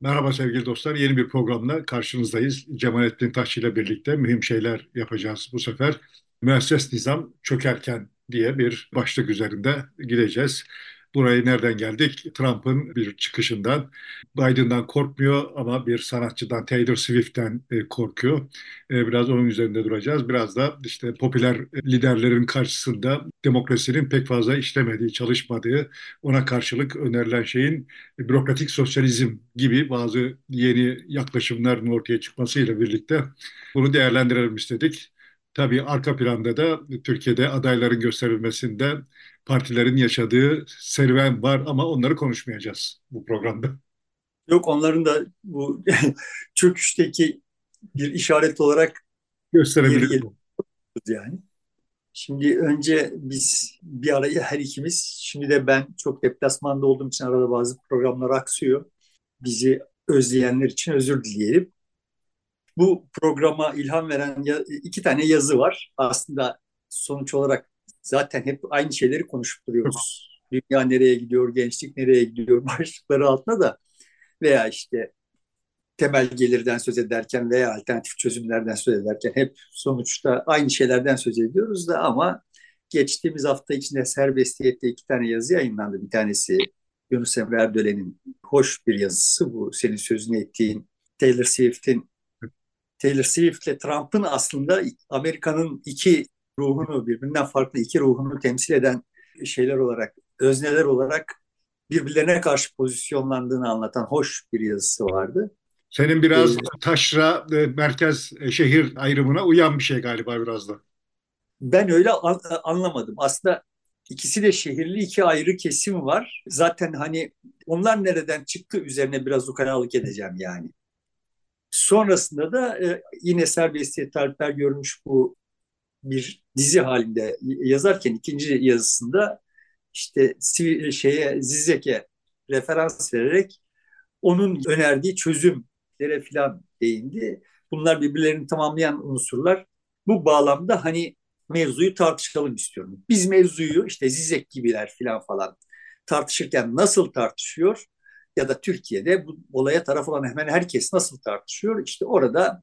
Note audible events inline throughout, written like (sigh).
Merhaba sevgili dostlar. Yeni bir programla karşınızdayız. Cemalettin Taşçı ile birlikte mühim şeyler yapacağız bu sefer. Müesses nizam çökerken diye bir başlık üzerinde gideceğiz. Burayı nereden geldik? Trump'ın bir çıkışından. Biden'dan korkmuyor ama bir sanatçıdan Taylor Swift'ten e, korkuyor. E, biraz onun üzerinde duracağız. Biraz da işte popüler liderlerin karşısında demokrasinin pek fazla işlemediği, çalışmadığı, ona karşılık önerilen şeyin bürokratik sosyalizm gibi bazı yeni yaklaşımların ortaya çıkmasıyla birlikte bunu değerlendirelim istedik. Tabii arka planda da Türkiye'de adayların gösterilmesinde partilerin yaşadığı serüven var ama onları konuşmayacağız bu programda. Yok onların da bu (laughs) çöküşteki bir işaret olarak gösterebiliriz yani. Şimdi önce biz bir arayı her ikimiz, şimdi de ben çok deplasmanda olduğum için arada bazı programlar aksıyor. Bizi özleyenler için özür dileyelim. Bu programa ilham veren iki tane yazı var. Aslında sonuç olarak zaten hep aynı şeyleri konuşup duruyoruz. Dünya nereye gidiyor, gençlik nereye gidiyor (laughs) başlıkları altında da. Veya işte temel gelirden söz ederken veya alternatif çözümlerden söz ederken hep sonuçta aynı şeylerden söz ediyoruz da ama geçtiğimiz hafta içinde Serbestiyet'te iki tane yazı yayınlandı. Bir tanesi Yunus Emre Erdölen'in hoş bir yazısı bu. Senin sözünü ettiğin Taylor Swift'in. Taylor Swift ile Trump'ın aslında Amerika'nın iki ruhunu birbirinden farklı iki ruhunu temsil eden şeyler olarak özneler olarak birbirlerine karşı pozisyonlandığını anlatan hoş bir yazısı vardı. Senin biraz ee, taşra e, merkez e, şehir ayrımına uyan bir şey galiba biraz da. Ben öyle an, anlamadım. Aslında ikisi de şehirli iki ayrı kesim var. Zaten hani onlar nereden çıktı üzerine biraz ukalalık edeceğim yani. Sonrasında da e, yine serbestiyet talipler görmüş bu bir dizi halinde yazarken ikinci yazısında işte şeye Zizek'e referans vererek onun önerdiği çözümlere filan değindi. Bunlar birbirlerini tamamlayan unsurlar. Bu bağlamda hani mevzuyu tartışalım istiyorum. Biz mevzuyu işte Zizek gibiler filan falan tartışırken nasıl tartışıyor ya da Türkiye'de bu olaya taraf olan hemen herkes nasıl tartışıyor? İşte orada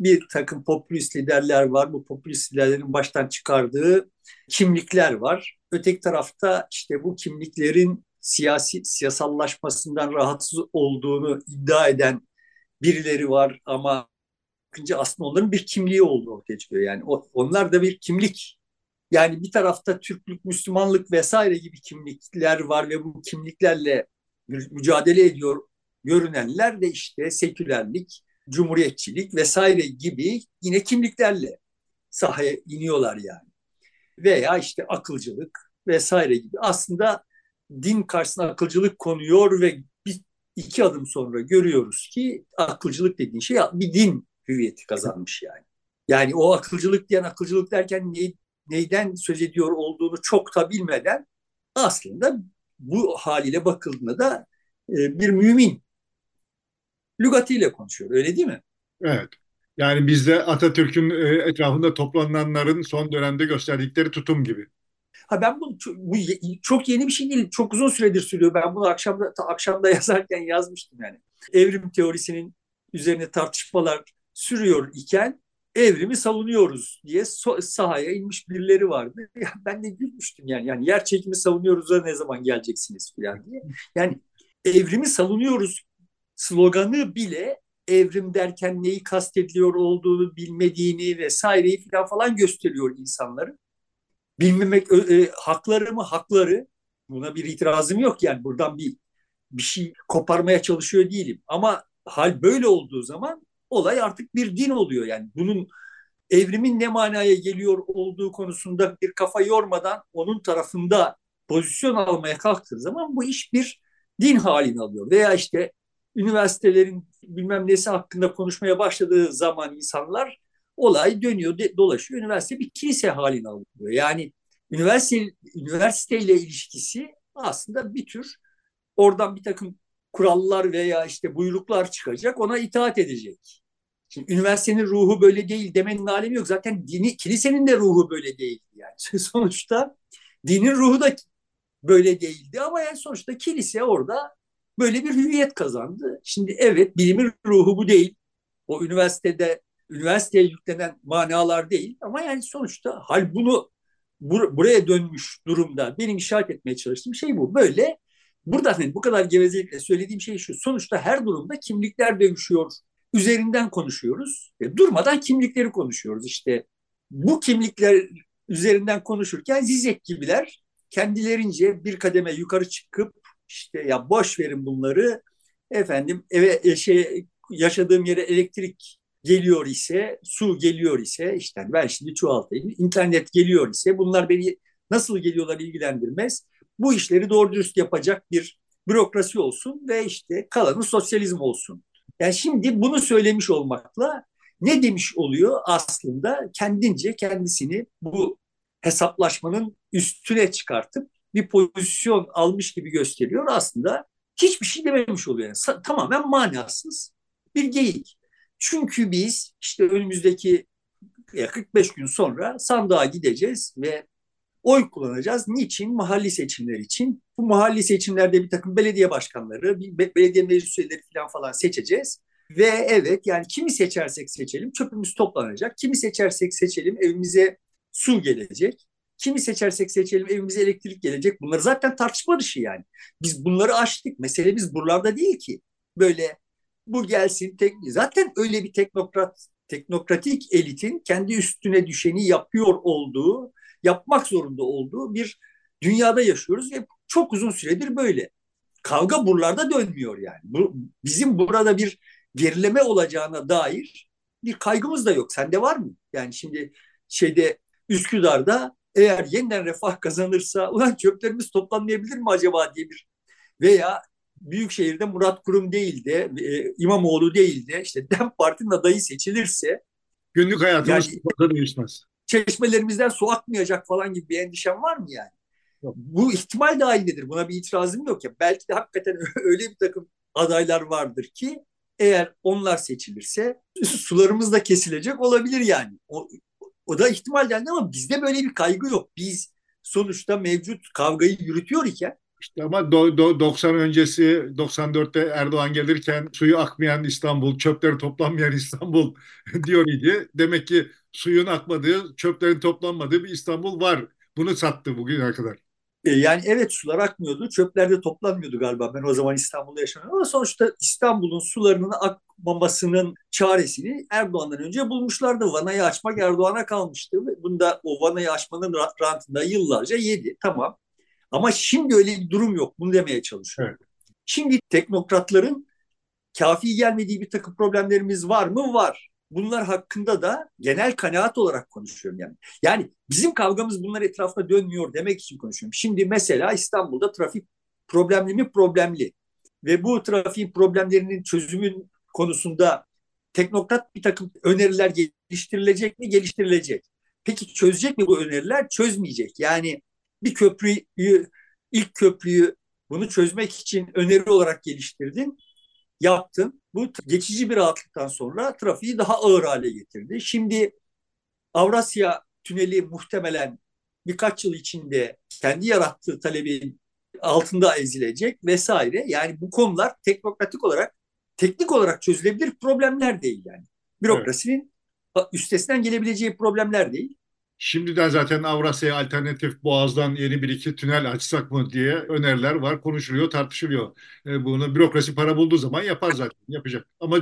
bir takım popülist liderler var. Bu popülist liderlerin baştan çıkardığı kimlikler var. Öteki tarafta işte bu kimliklerin siyasi siyasallaşmasından rahatsız olduğunu iddia eden birileri var ama bakınca aslında onların bir kimliği olduğu ortaya çıkıyor. Yani onlar da bir kimlik. Yani bir tarafta Türklük, Müslümanlık vesaire gibi kimlikler var ve bu kimliklerle mücadele ediyor görünenler de işte sekülerlik, cumhuriyetçilik vesaire gibi yine kimliklerle sahaya iniyorlar yani. Veya işte akılcılık vesaire gibi. Aslında din karşısına akılcılık konuyor ve bir, iki adım sonra görüyoruz ki akılcılık dediğin şey bir din hüviyeti kazanmış yani. Yani o akılcılık diyen akılcılık derken ne, neyden söz ediyor olduğunu çok da bilmeden aslında bu haliyle bakıldığında da e, bir mümin lügatiyle konuşuyor. Öyle değil mi? Evet. Yani bizde Atatürk'ün e, etrafında toplananların son dönemde gösterdikleri tutum gibi. Ha ben bu, bu çok yeni bir şey değil. Çok uzun süredir sürüyor. Ben bunu akşamda akşamda (laughs) yazarken yazmıştım yani. Evrim teorisinin üzerine tartışmalar sürüyor iken evrimi savunuyoruz diye sahaya inmiş birileri vardı. ben de gülmüştüm yani. Yani yer çekimi savunuyoruz da ne zaman geleceksiniz falan diye. Yani evrimi savunuyoruz sloganı bile evrim derken neyi kastediliyor olduğunu bilmediğini vesaireyi falan falan gösteriyor insanların. Bilmemek e, hakları mı? Hakları. Buna bir itirazım yok yani buradan bir bir şey koparmaya çalışıyor değilim. Ama hal böyle olduğu zaman olay artık bir din oluyor yani. Bunun evrimin ne manaya geliyor olduğu konusunda bir kafa yormadan onun tarafında pozisyon almaya kalktığı zaman bu iş bir din halini alıyor. Veya işte üniversitelerin bilmem nesi hakkında konuşmaya başladığı zaman insanlar olay dönüyor, dolaşıyor. Üniversite bir kilise halini alıyor. Yani üniversite üniversiteyle ilişkisi aslında bir tür oradan bir takım kurallar veya işte buyruklar çıkacak, ona itaat edecek. Şimdi üniversitenin ruhu böyle değil demenin alemi yok. Zaten dini, kilisenin de ruhu böyle değil. Yani (laughs) sonuçta dinin ruhu da böyle değildi ama yani sonuçta kilise orada böyle bir hüviyet kazandı. Şimdi evet bilimin ruhu bu değil. O üniversitede üniversiteye yüklenen manalar değil ama yani sonuçta hal bunu bur buraya dönmüş durumda. Benim işaret etmeye çalıştığım şey bu. Böyle burada hani bu kadar gevezelikle söylediğim şey şu. Sonuçta her durumda kimlikler dövüşüyor. Üzerinden konuşuyoruz. E, durmadan kimlikleri konuşuyoruz. İşte bu kimlikler üzerinden konuşurken Zizek gibiler kendilerince bir kademe yukarı çıkıp işte ya boş verin bunları efendim eve e, şey yaşadığım yere elektrik geliyor ise, su geliyor ise, işte ben şimdi çoğaltayım, internet geliyor ise bunlar beni nasıl geliyorlar ilgilendirmez. Bu işleri doğru dürüst yapacak bir bürokrasi olsun ve işte kalanı sosyalizm olsun. Yani şimdi bunu söylemiş olmakla ne demiş oluyor aslında kendince kendisini bu hesaplaşmanın üstüne çıkartıp bir pozisyon almış gibi gösteriyor. Aslında hiçbir şey dememiş oluyor. Yani tamamen manasız bir geyik. Çünkü biz işte önümüzdeki 45 gün sonra sandığa gideceğiz ve oy kullanacağız. Niçin? Mahalli seçimler için. Bu mahalli seçimlerde bir takım belediye başkanları, belediye meclis üyeleri falan falan seçeceğiz. Ve evet yani kimi seçersek seçelim çöpümüz toplanacak. Kimi seçersek seçelim evimize su gelecek. Kimi seçersek seçelim evimize elektrik gelecek. Bunlar zaten tartışma dışı yani. Biz bunları aştık. Meselemiz buralarda değil ki. Böyle bu gelsin tek zaten öyle bir teknokrat teknokratik elitin kendi üstüne düşeni yapıyor olduğu, yapmak zorunda olduğu bir dünyada yaşıyoruz ve çok uzun süredir böyle. Kavga buralarda dönmüyor yani. Bu, bizim burada bir gerileme olacağına dair bir kaygımız da yok. Sende var mı? Yani şimdi şeyde Üsküdar'da eğer yeniden refah kazanırsa ulan çöplerimiz toplanmayabilir mi acaba diye bir veya büyük şehirde Murat Kurum değil de e, İmamoğlu değil de işte DEM Parti'nin adayı seçilirse günlük hayatımız yani, değişmez. Çeşmelerimizden su akmayacak falan gibi bir endişem var mı yani? Yok. Bu ihtimal dahilindedir. Buna bir itirazım yok ya. Belki de hakikaten (laughs) öyle bir takım adaylar vardır ki eğer onlar seçilirse sularımız da kesilecek olabilir yani. O, o da ihtimal geldi ama bizde böyle bir kaygı yok. Biz sonuçta mevcut kavgayı yürütüyor iken işte ama do, do, 90 öncesi 94'te Erdoğan gelirken suyu akmayan İstanbul, çöpleri toplanmayan İstanbul (laughs) diyor idi. Demek ki suyun akmadığı, çöplerin toplanmadığı bir İstanbul var. Bunu sattı bugüne kadar. E, yani evet sular akmıyordu, çöpler de toplanmıyordu galiba. Ben o zaman İstanbul'da yaşamıyorum ama sonuçta İstanbul'un sularının akmamasının çaresini Erdoğan'dan önce bulmuşlardı. Vanayı açmak Erdoğan'a kalmıştı. Bunda o vanayı açmanın rantında yıllarca yedi. Tamam. Ama şimdi öyle bir durum yok. Bunu demeye çalışıyorum. Evet. Şimdi teknokratların kafi gelmediği bir takım problemlerimiz var mı? Var. Bunlar hakkında da genel kanaat olarak konuşuyorum yani. Yani bizim kavgamız bunlar etrafında dönmüyor demek için konuşuyorum. Şimdi mesela İstanbul'da trafik problemli mi? Problemli. Ve bu trafik problemlerinin çözümün konusunda teknokrat bir takım öneriler geliştirilecek mi? Geliştirilecek. Peki çözecek mi bu öneriler? Çözmeyecek. Yani bir köprüyü, ilk köprüyü bunu çözmek için öneri olarak geliştirdin, yaptın. Bu geçici bir rahatlıktan sonra trafiği daha ağır hale getirdi. Şimdi Avrasya Tüneli muhtemelen birkaç yıl içinde kendi yarattığı talebin altında ezilecek vesaire. Yani bu konular teknokratik olarak, teknik olarak çözülebilir problemler değil yani. Bürokrasinin evet. üstesinden gelebileceği problemler değil. Şimdiden zaten Avrasya'ya alternatif Boğaz'dan yeni bir iki tünel açsak mı diye öneriler var, konuşuluyor, tartışılıyor. E, bunu bürokrasi para bulduğu zaman yapar zaten, yapacak. Ama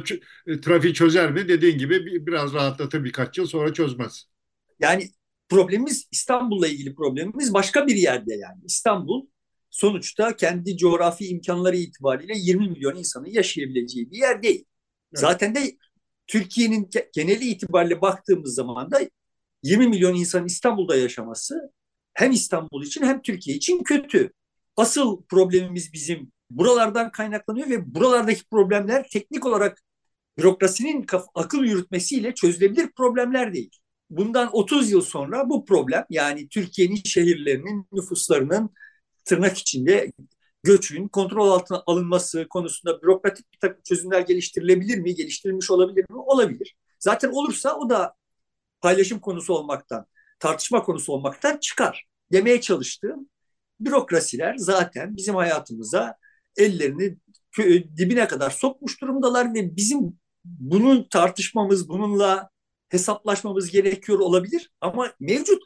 e, trafiği çözer mi? Dediğin gibi biraz rahatlatır birkaç yıl sonra çözmez. Yani problemimiz İstanbul'la ilgili problemimiz başka bir yerde yani. İstanbul sonuçta kendi coğrafi imkanları itibariyle 20 milyon insanın yaşayabileceği bir yer değil. Evet. Zaten de Türkiye'nin geneli itibariyle baktığımız zaman da 20 milyon insan İstanbul'da yaşaması hem İstanbul için hem Türkiye için kötü. Asıl problemimiz bizim buralardan kaynaklanıyor ve buralardaki problemler teknik olarak bürokrasinin akıl yürütmesiyle çözülebilir problemler değil. Bundan 30 yıl sonra bu problem yani Türkiye'nin şehirlerinin nüfuslarının tırnak içinde göçün kontrol altına alınması konusunda bürokratik bir takım çözümler geliştirilebilir mi? Geliştirilmiş olabilir mi? Olabilir. Zaten olursa o da paylaşım konusu olmaktan, tartışma konusu olmaktan çıkar. Demeye çalıştığım bürokrasiler zaten bizim hayatımıza ellerini dibine kadar sokmuş durumdalar ve bizim bunun tartışmamız, bununla hesaplaşmamız gerekiyor olabilir ama mevcut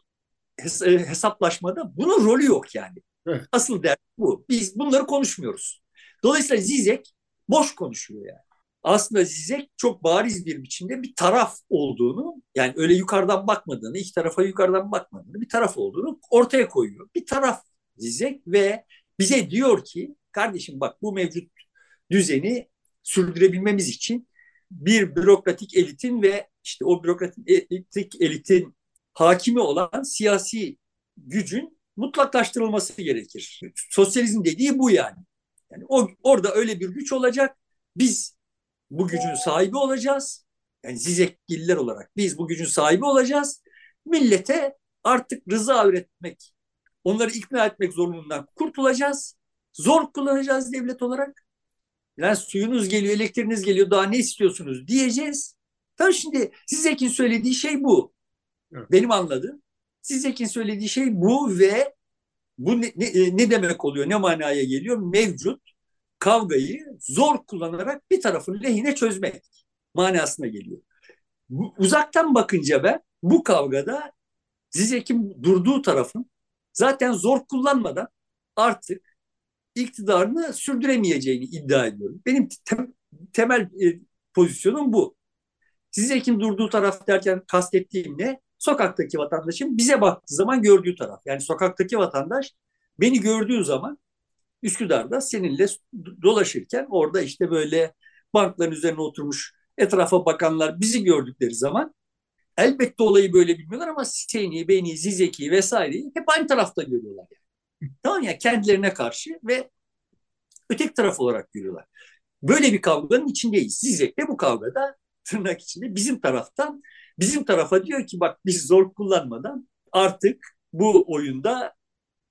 hesaplaşmada bunun rolü yok yani. Evet. Asıl dert bu. Biz bunları konuşmuyoruz. Dolayısıyla Zizek boş konuşuyor yani. Aslında Zizek çok bariz bir biçimde bir taraf olduğunu yani öyle yukarıdan bakmadığını, iki tarafa yukarıdan bakmadığını, bir taraf olduğunu ortaya koyuyor. Bir taraf Zizek ve bize diyor ki kardeşim bak bu mevcut düzeni sürdürebilmemiz için bir bürokratik elitin ve işte o bürokratik elitin hakimi olan siyasi gücün mutlaklaştırılması gerekir. Sosyalizm dediği bu yani. Yani o orada öyle bir güç olacak. Biz bu gücün sahibi olacağız. Yani Zizekgiller olarak biz bu gücün sahibi olacağız. Millete artık rıza üretmek, onları ikna etmek zorunluluğundan kurtulacağız. Zor kullanacağız devlet olarak. Yani suyunuz geliyor, elektriğiniz geliyor, daha ne istiyorsunuz diyeceğiz. Tabii şimdi Zizek'in söylediği şey bu. Evet. Benim anladığım. Zizek'in söylediği şey bu ve bu ne, ne, ne demek oluyor, ne manaya geliyor? Mevcut kavgayı zor kullanarak bir tarafın lehine çözmek manasına geliyor. Bu, uzaktan bakınca ben bu kavgada Zizek'in durduğu tarafın zaten zor kullanmadan artık iktidarını sürdüremeyeceğini iddia ediyorum. Benim tem, temel e, pozisyonum bu. Zizek'in durduğu taraf derken kastettiğim ne? Sokaktaki vatandaşın bize baktığı zaman gördüğü taraf. Yani sokaktaki vatandaş beni gördüğü zaman Üsküdar'da seninle dolaşırken orada işte böyle bankların üzerine oturmuş etrafa bakanlar bizi gördükleri zaman elbette olayı böyle bilmiyorlar ama seni, beni, Zizeki vesaireyi hep aynı tarafta görüyorlar. Yani. tamam ya kendilerine karşı ve öteki taraf olarak görüyorlar. Böyle bir kavganın içindeyiz. Zizek de bu kavgada tırnak içinde bizim taraftan bizim tarafa diyor ki bak biz zor kullanmadan artık bu oyunda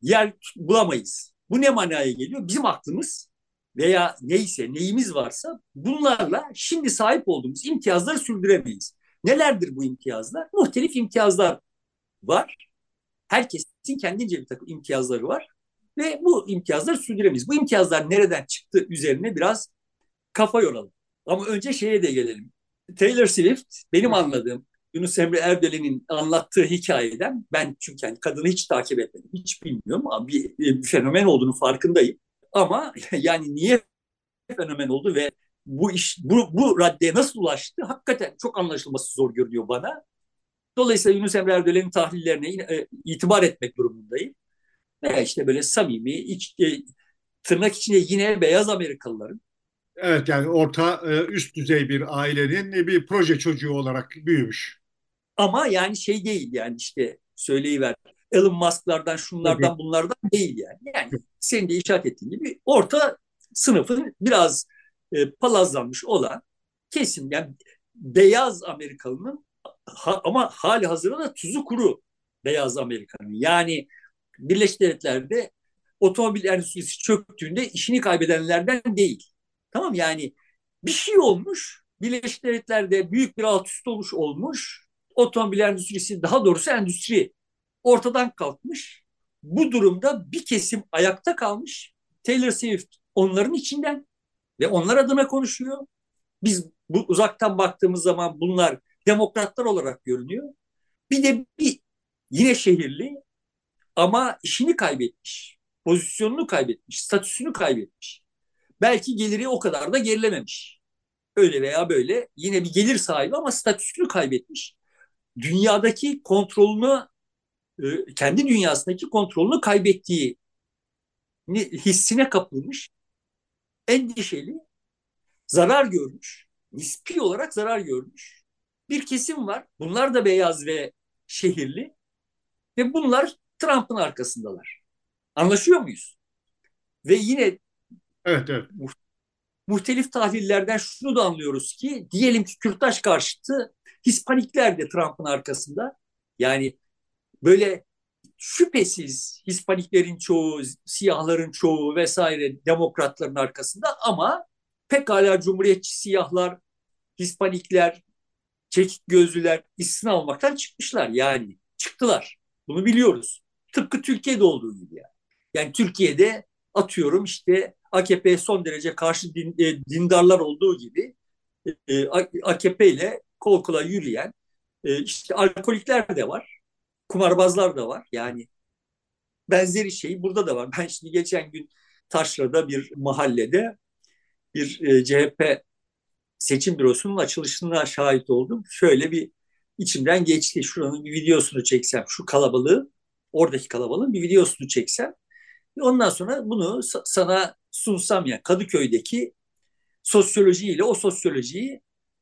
yer bulamayız. Bu ne manaya geliyor? Bizim aklımız veya neyse neyimiz varsa bunlarla şimdi sahip olduğumuz imtiyazları sürdüremeyiz. Nelerdir bu imtiyazlar? Muhtelif imtiyazlar var. Herkesin kendince bir takım imtiyazları var. Ve bu imtiyazları sürdüremeyiz. Bu imtiyazlar nereden çıktı üzerine biraz kafa yoralım. Ama önce şeye de gelelim. Taylor Swift benim anladığım Yunus Emre Erdelen'in anlattığı hikayeden ben çünkü yani kadını hiç takip etmedim. Hiç bilmiyorum ama bir, bir fenomen olduğunu farkındayım. Ama (laughs) yani niye fenomen oldu ve bu iş bu, bu raddeye nasıl ulaştı hakikaten çok anlaşılması zor görünüyor bana. Dolayısıyla Yunus Emre Erdelen'in tahlillerine e, itibar etmek durumundayım. Veya işte böyle samimi, iç, e, tırnak içinde yine beyaz Amerikalıların Evet yani orta e, üst düzey bir ailenin bir proje çocuğu olarak büyümüş. Ama yani şey değil yani işte söyleyiver Elon Musk'lardan şunlardan bunlardan değil yani. Yani senin de işaret ettiğin gibi orta sınıfın biraz e, palazlanmış olan kesim yani beyaz Amerikalının ha, ama hali hazırda da tuzu kuru beyaz Amerikanın. Yani Birleşik Devletler'de otomobil endüstrisi çöktüğünde işini kaybedenlerden değil. Tamam yani bir şey olmuş. Birleşik Devletler'de büyük bir alt üst oluş olmuş. Otomobil endüstrisi daha doğrusu endüstri ortadan kalkmış. Bu durumda bir kesim ayakta kalmış. Taylor Swift onların içinden ve onlar adına konuşuyor. Biz bu uzaktan baktığımız zaman bunlar demokratlar olarak görünüyor. Bir de bir yine şehirli ama işini kaybetmiş, pozisyonunu kaybetmiş, statüsünü kaybetmiş. Belki geliri o kadar da gerilememiş. Öyle veya böyle yine bir gelir sahibi ama statüsünü kaybetmiş. Dünyadaki kontrolünü, e, kendi dünyasındaki kontrolünü kaybettiği hissine kapılmış, endişeli, zarar görmüş, nispi olarak zarar görmüş. Bir kesim var, bunlar da beyaz ve şehirli ve bunlar Trump'ın arkasındalar. Anlaşıyor muyuz? Ve yine evet, evet. Muhtelif tahlillerden şunu da anlıyoruz ki diyelim ki Kürtaş karşıtı Hispanikler de Trump'ın arkasında. Yani böyle şüphesiz Hispaniklerin çoğu, siyahların çoğu vesaire demokratların arkasında ama pekala cumhuriyetçi siyahlar, Hispanikler, çekik gözlüler istisna olmaktan çıkmışlar yani çıktılar. Bunu biliyoruz. Tıpkı Türkiye'de olduğu gibi yani. Yani Türkiye'de atıyorum işte AKP'ye son derece karşı din, e, dindarlar olduğu gibi e, AKP ile kol kola yürüyen e, işte alkolikler de var, kumarbazlar da var. Yani benzeri şey burada da var. Ben şimdi geçen gün Taşra'da bir mahallede bir e, CHP seçim bürosunun açılışına şahit oldum. Şöyle bir içimden geçti. Şuranın bir videosunu çeksem, şu kalabalığı, oradaki kalabalığın bir videosunu çeksem. Ondan sonra bunu sana sunsam ya Kadıköy'deki sosyolojiyle o sosyolojiyi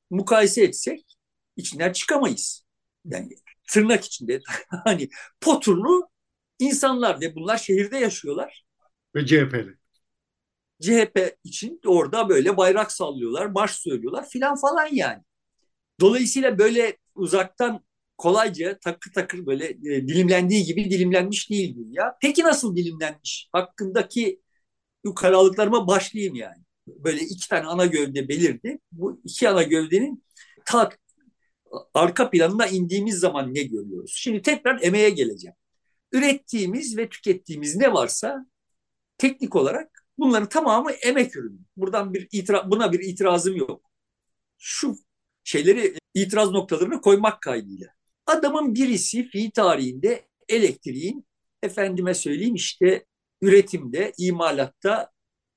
mukayese etsek içinden çıkamayız. Yani tırnak içinde (laughs) hani poturlu insanlar ve bunlar şehirde yaşıyorlar. Ve CHP'li. CHP için orada böyle bayrak sallıyorlar, marş söylüyorlar filan falan yani. Dolayısıyla böyle uzaktan kolayca takır takır böyle e, dilimlendiği gibi dilimlenmiş değil ya. Peki nasıl dilimlenmiş? Hakkındaki karalıklarıma başlayayım yani. Böyle iki tane ana gövde belirdi. Bu iki ana gövdenin ta arka planına indiğimiz zaman ne görüyoruz? Şimdi tekrar emeğe geleceğim. Ürettiğimiz ve tükettiğimiz ne varsa teknik olarak bunların tamamı emek ürünü. Buradan bir itira buna bir itirazım yok. Şu şeyleri itiraz noktalarını koymak kaydıyla. Adamın birisi fi tarihinde elektriğin efendime söyleyeyim işte üretimde, imalatta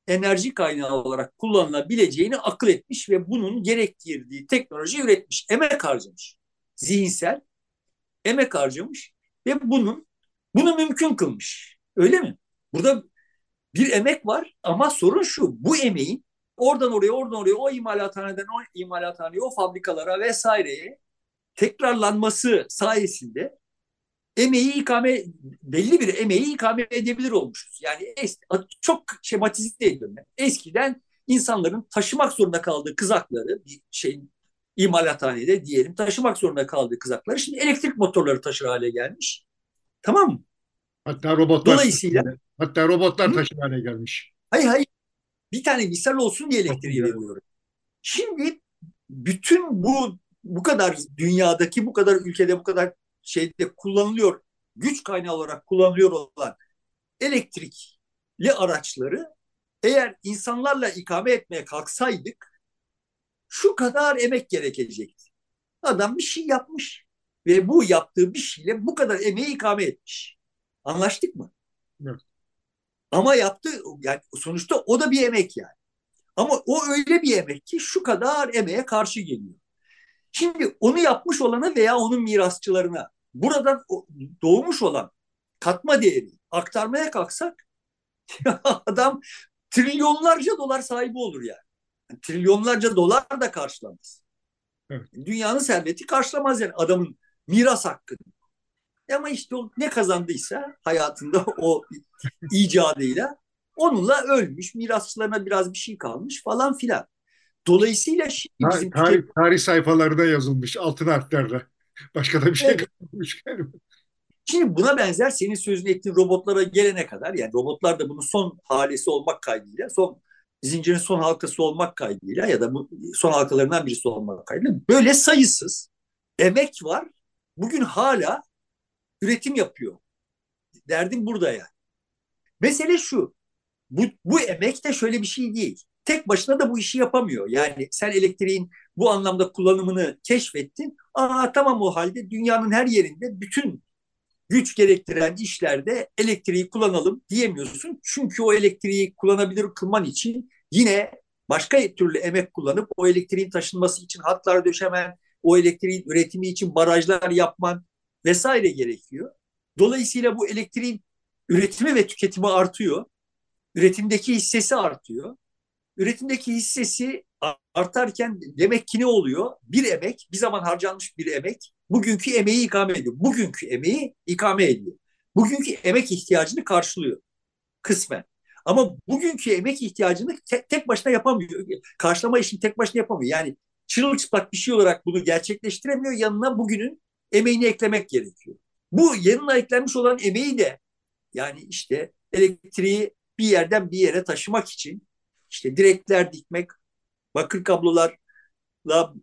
enerji kaynağı olarak kullanılabileceğini akıl etmiş ve bunun gerektirdiği teknoloji üretmiş. Emek harcamış. Zihinsel emek harcamış ve bunun bunu mümkün kılmış. Öyle mi? Burada bir emek var ama sorun şu. Bu emeğin oradan oraya, oradan oraya, o imalathaneden o imalathaneye, o fabrikalara vesaireye tekrarlanması sayesinde emeği ikame belli bir emeği ikame edebilir olmuşuz. Yani es, çok şematize ediyorum. Eskiden insanların taşımak zorunda kaldığı kızakları bir şeyin imalathanede diyelim taşımak zorunda kaldığı kızakları şimdi elektrik motorları taşır hale gelmiş. Tamam mı? Hatta robotlar Dolayısıyla hatta robotlar taşır hale gelmiş. Hayır hayır. Bir tane misal olsun diye elektriği veriyorum. Şimdi bütün bu bu kadar dünyadaki bu kadar ülkede bu kadar şeyde kullanılıyor, güç kaynağı olarak kullanılıyor olan elektrikli araçları eğer insanlarla ikame etmeye kalksaydık şu kadar emek gerekecekti. Adam bir şey yapmış ve bu yaptığı bir şeyle bu kadar emeği ikame etmiş. Anlaştık mı? Evet. Ama yaptı yani sonuçta o da bir emek yani. Ama o öyle bir emek ki şu kadar emeğe karşı geliyor. Şimdi onu yapmış olana veya onun mirasçılarına buradan doğmuş olan katma değeri aktarmaya kalksak (laughs) adam trilyonlarca dolar sahibi olur yani. yani trilyonlarca dolar da karşılamaz. Evet. Dünyanın serveti karşılamaz yani adamın miras hakkını. Ama işte o ne kazandıysa hayatında (laughs) o icadıyla onunla ölmüş, mirasçılarına biraz bir şey kalmış falan filan. Dolayısıyla şimdi bizim tarih, tarih sayfalarında yazılmış altın harflerle. Başka da bir şey evet. kalmamış. Şimdi buna benzer senin sözünü ettiğin robotlara gelene kadar yani robotlar da bunun son halisi olmak kaydıyla son zincirin son halkası olmak kaydıyla ya da son halkalarından birisi olmak kaydıyla böyle sayısız emek var. Bugün hala üretim yapıyor. Derdim burada yani. Mesele şu. Bu, bu emek de şöyle bir şey değil. Tek başına da bu işi yapamıyor. Yani sen elektriğin bu anlamda kullanımını keşfettin. Aa tamam o halde dünyanın her yerinde bütün güç gerektiren işlerde elektriği kullanalım diyemiyorsun. Çünkü o elektriği kullanabilir kılman için yine başka türlü emek kullanıp o elektriğin taşınması için hatlar döşemen, o elektriğin üretimi için barajlar yapman vesaire gerekiyor. Dolayısıyla bu elektriğin üretimi ve tüketimi artıyor. Üretimdeki hissesi artıyor. Üretimdeki hissesi artarken demek ki ne oluyor? Bir emek, bir zaman harcanmış bir emek, bugünkü emeği ikame ediyor. Bugünkü emeği ikame ediyor. Bugünkü emek ihtiyacını karşılıyor kısmen. Ama bugünkü emek ihtiyacını te- tek başına yapamıyor. Karşılama işini tek başına yapamıyor. Yani çırılçıplak bir şey olarak bunu gerçekleştiremiyor. Yanına bugünün emeğini eklemek gerekiyor. Bu yanına eklenmiş olan emeği de yani işte elektriği bir yerden bir yere taşımak için işte direkler dikmek, bakır kablolarla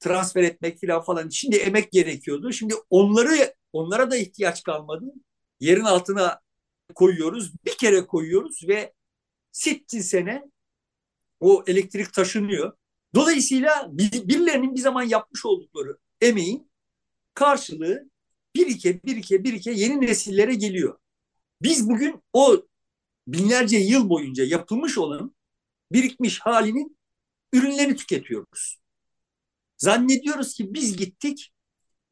transfer etmek falan falan. Şimdi emek gerekiyordu. Şimdi onları onlara da ihtiyaç kalmadı. Yerin altına koyuyoruz. Bir kere koyuyoruz ve sittin sene o elektrik taşınıyor. Dolayısıyla birilerinin bir zaman yapmış oldukları emeğin karşılığı birike birike birike yeni nesillere geliyor. Biz bugün o binlerce yıl boyunca yapılmış olan birikmiş halinin ürünlerini tüketiyoruz. Zannediyoruz ki biz gittik,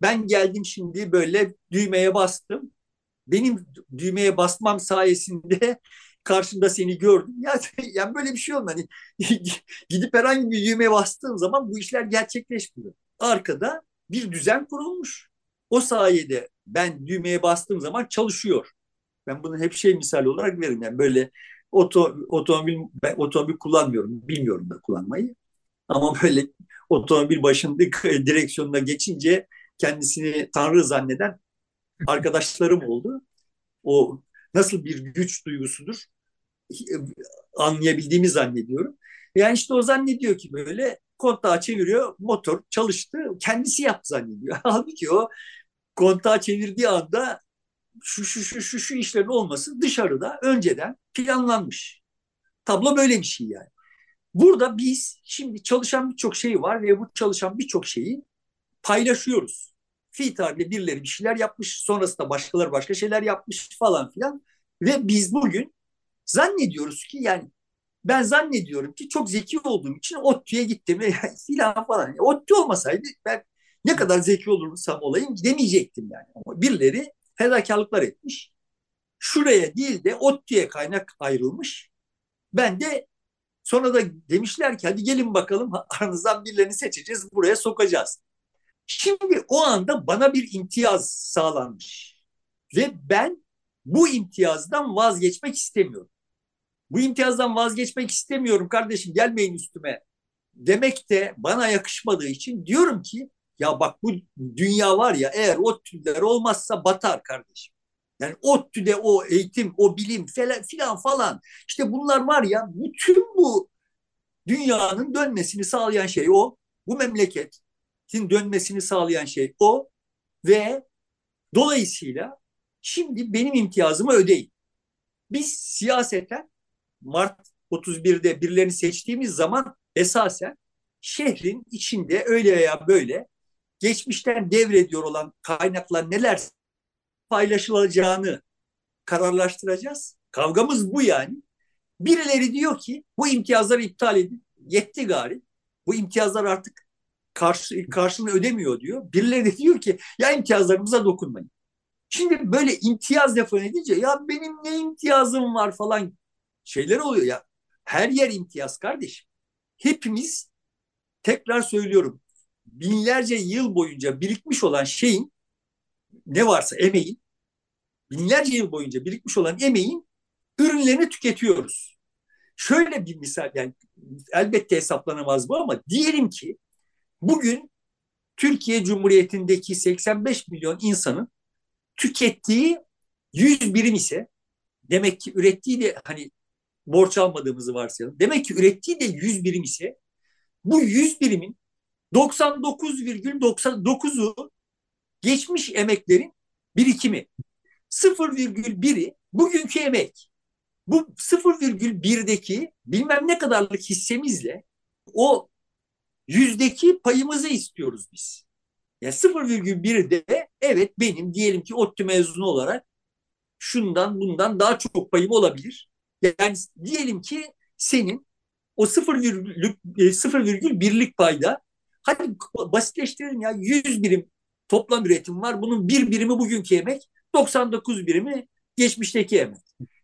ben geldim şimdi böyle düğmeye bastım. Benim düğmeye basmam sayesinde (laughs) karşında seni gördüm. Ya (laughs) yani böyle bir şey olmadı. Hani (laughs) gidip herhangi bir düğmeye bastığın zaman bu işler gerçekleşmiyor. Arkada bir düzen kurulmuş. O sayede ben düğmeye bastığım zaman çalışıyor. Ben bunu hep şey misal olarak veririm. Yani böyle oto, otomobil ben otomobil kullanmıyorum. Bilmiyorum da kullanmayı. Ama (laughs) böyle otomobil başında (laughs) direksiyonuna geçince kendisini tanrı zanneden arkadaşlarım oldu. O nasıl bir güç duygusudur anlayabildiğimi zannediyorum. Yani işte o zannediyor ki böyle kontağı çeviriyor, motor çalıştı, kendisi yaptı zannediyor. (laughs) Halbuki o kontağı çevirdiği anda şu şu şu şu şu işlerin olması dışarıda önceden planlanmış. Tablo böyle bir şey yani. Burada biz şimdi çalışan birçok şey var ve bu çalışan birçok şeyi paylaşıyoruz. Fi tarihle birileri bir şeyler yapmış, sonrasında başkaları başka şeyler yapmış falan filan. Ve biz bugün zannediyoruz ki yani ben zannediyorum ki çok zeki olduğum için ODTÜ'ye gittim ve (laughs) filan falan. ODTÜ olmasaydı ben ne kadar zeki olursam olayım gidemeyecektim yani. Ama birileri fedakarlıklar etmiş. Şuraya değil de ODTÜ'ye kaynak ayrılmış. Ben de sonra da demişler ki hadi gelin bakalım aranızdan birilerini seçeceğiz buraya sokacağız. Şimdi o anda bana bir imtiyaz sağlanmış. Ve ben bu imtiyazdan vazgeçmek istemiyorum. Bu imtiyazdan vazgeçmek istemiyorum kardeşim gelmeyin üstüme demek de bana yakışmadığı için diyorum ki ya bak bu dünya var ya eğer o tüller olmazsa batar kardeşim. Yani ODTÜ'de o eğitim, o bilim falan filan falan. İşte bunlar var ya bütün bu dünyanın dönmesini sağlayan şey o. Bu memleketin dönmesini sağlayan şey o. Ve dolayısıyla şimdi benim imtiyazımı ödeyin. Biz siyaseten Mart 31'de birilerini seçtiğimiz zaman esasen şehrin içinde öyle veya böyle geçmişten devrediyor olan kaynaklar neler paylaşılacağını kararlaştıracağız. Kavgamız bu yani. Birileri diyor ki bu imtiyazları iptal edin. Yetti gari. Bu imtiyazlar artık karşı, karşılığını ödemiyor diyor. Birileri de diyor ki ya imtiyazlarımıza dokunmayın. Şimdi böyle imtiyaz lafını edince ya benim ne imtiyazım var falan şeyler oluyor ya. Her yer imtiyaz kardeşim. Hepimiz tekrar söylüyorum binlerce yıl boyunca birikmiş olan şeyin ne varsa emeğin binlerce yıl boyunca birikmiş olan emeğin ürünlerini tüketiyoruz. Şöyle bir misal yani elbette hesaplanamaz bu ama diyelim ki bugün Türkiye Cumhuriyeti'ndeki 85 milyon insanın tükettiği 100 birim ise demek ki ürettiği de hani borç almadığımızı varsayalım. Demek ki ürettiği de 100 birim ise bu 100 birimin 99,99'u geçmiş emeklerin birikimi. 0,1'i bugünkü emek. Bu 0,1'deki bilmem ne kadarlık hissemizle o yüzdeki payımızı istiyoruz biz. Yani 0,1'de evet benim diyelim ki ODTÜ mezunu olarak şundan bundan daha çok payım olabilir. Yani diyelim ki senin o 0,1'lik e, payda hadi basitleştirelim ya 100 birim toplam üretim var. Bunun bir birimi bugünkü emek 99 birimi geçmişteki emek.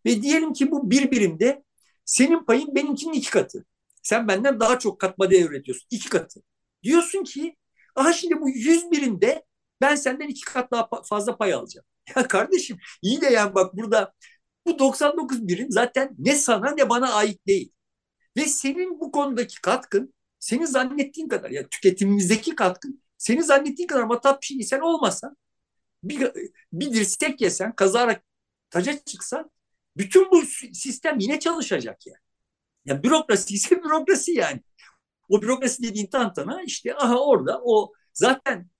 Ve diyelim ki bu bir birimde senin payın benimkinin iki katı. Sen benden daha çok katma değer üretiyorsun. iki katı. Diyorsun ki aha şimdi bu 100 birimde ben senden iki kat daha fazla pay alacağım. (laughs) Ya kardeşim iyi de yani bak burada bu 99 birim zaten ne sana ne bana ait değil. Ve senin bu konudaki katkın senin zannettiğin kadar yani tüketimimizdeki katkın senin zannettiğin kadar matap bir şey sen olmasan bir, bir dirsek yesen kazara taca çıksan bütün bu sistem yine çalışacak yani. Yani bürokrasi ise (laughs) bürokrasi yani. O bürokrasi dediğin tantana işte aha orada o zaten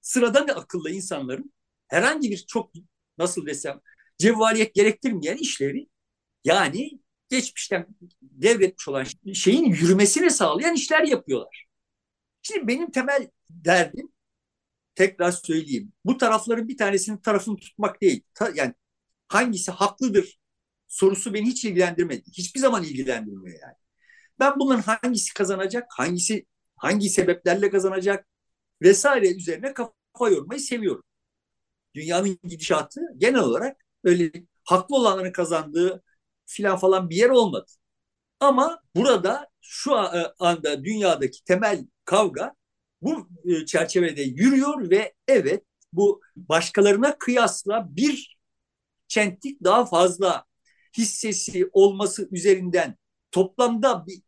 sıradan akıllı insanların herhangi bir çok nasıl desem cevvaliyet gerektirmeyen işleri yani geçmişten devretmiş olan şeyin yürümesini sağlayan işler yapıyorlar. Şimdi benim temel derdim tekrar söyleyeyim. Bu tarafların bir tanesinin tarafını tutmak değil. Ta, yani hangisi haklıdır sorusu beni hiç ilgilendirmedi. Hiçbir zaman ilgilendirmiyor yani. Ben bunların hangisi kazanacak, hangisi hangi sebeplerle kazanacak vesaire üzerine kafa yormayı seviyorum. Dünyanın gidişatı genel olarak böyle haklı olanların kazandığı filan falan bir yer olmadı. Ama burada şu e, anda dünyadaki temel kavga bu e, çerçevede yürüyor ve evet bu başkalarına kıyasla bir çentik daha fazla hissesi olması üzerinden toplamda bir,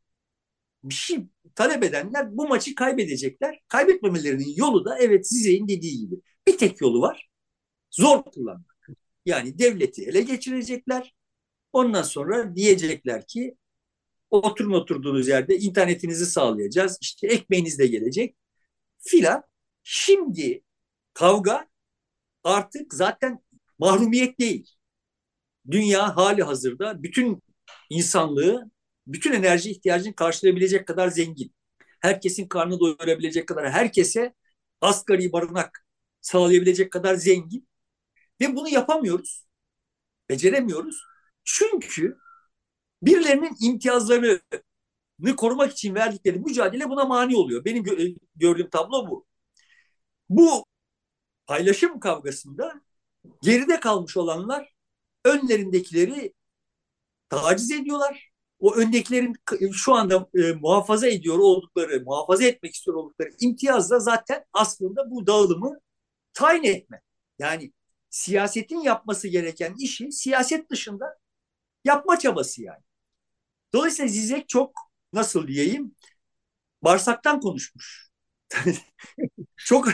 bir şey talep edenler bu maçı kaybedecekler. Kaybetmemelerinin yolu da evet Zizek'in dediği gibi bir tek yolu var. Zor kullanmak. Yani devleti ele geçirecekler. Ondan sonra diyecekler ki oturun oturduğunuz yerde internetinizi sağlayacağız. İşte ekmeğiniz de gelecek filan. Şimdi kavga artık zaten mahrumiyet değil. Dünya hali hazırda bütün insanlığı, bütün enerji ihtiyacını karşılayabilecek kadar zengin. Herkesin karnını doyurabilecek kadar, herkese asgari barınak sağlayabilecek kadar zengin. Ve bunu yapamıyoruz. Beceremiyoruz. Çünkü birilerinin imtiyazlarını korumak için verdikleri mücadele buna mani oluyor. Benim gö- gördüğüm tablo bu. Bu paylaşım kavgasında geride kalmış olanlar önlerindekileri taciz ediyorlar. O öndekilerin şu anda e, muhafaza ediyor oldukları, muhafaza etmek istiyor oldukları imtiyazla zaten aslında bu dağılımı tayin etme. Yani siyasetin yapması gereken işi siyaset dışında yapma çabası yani. Dolayısıyla Zizek çok nasıl diyeyim bağırsaktan konuşmuş. (laughs) çok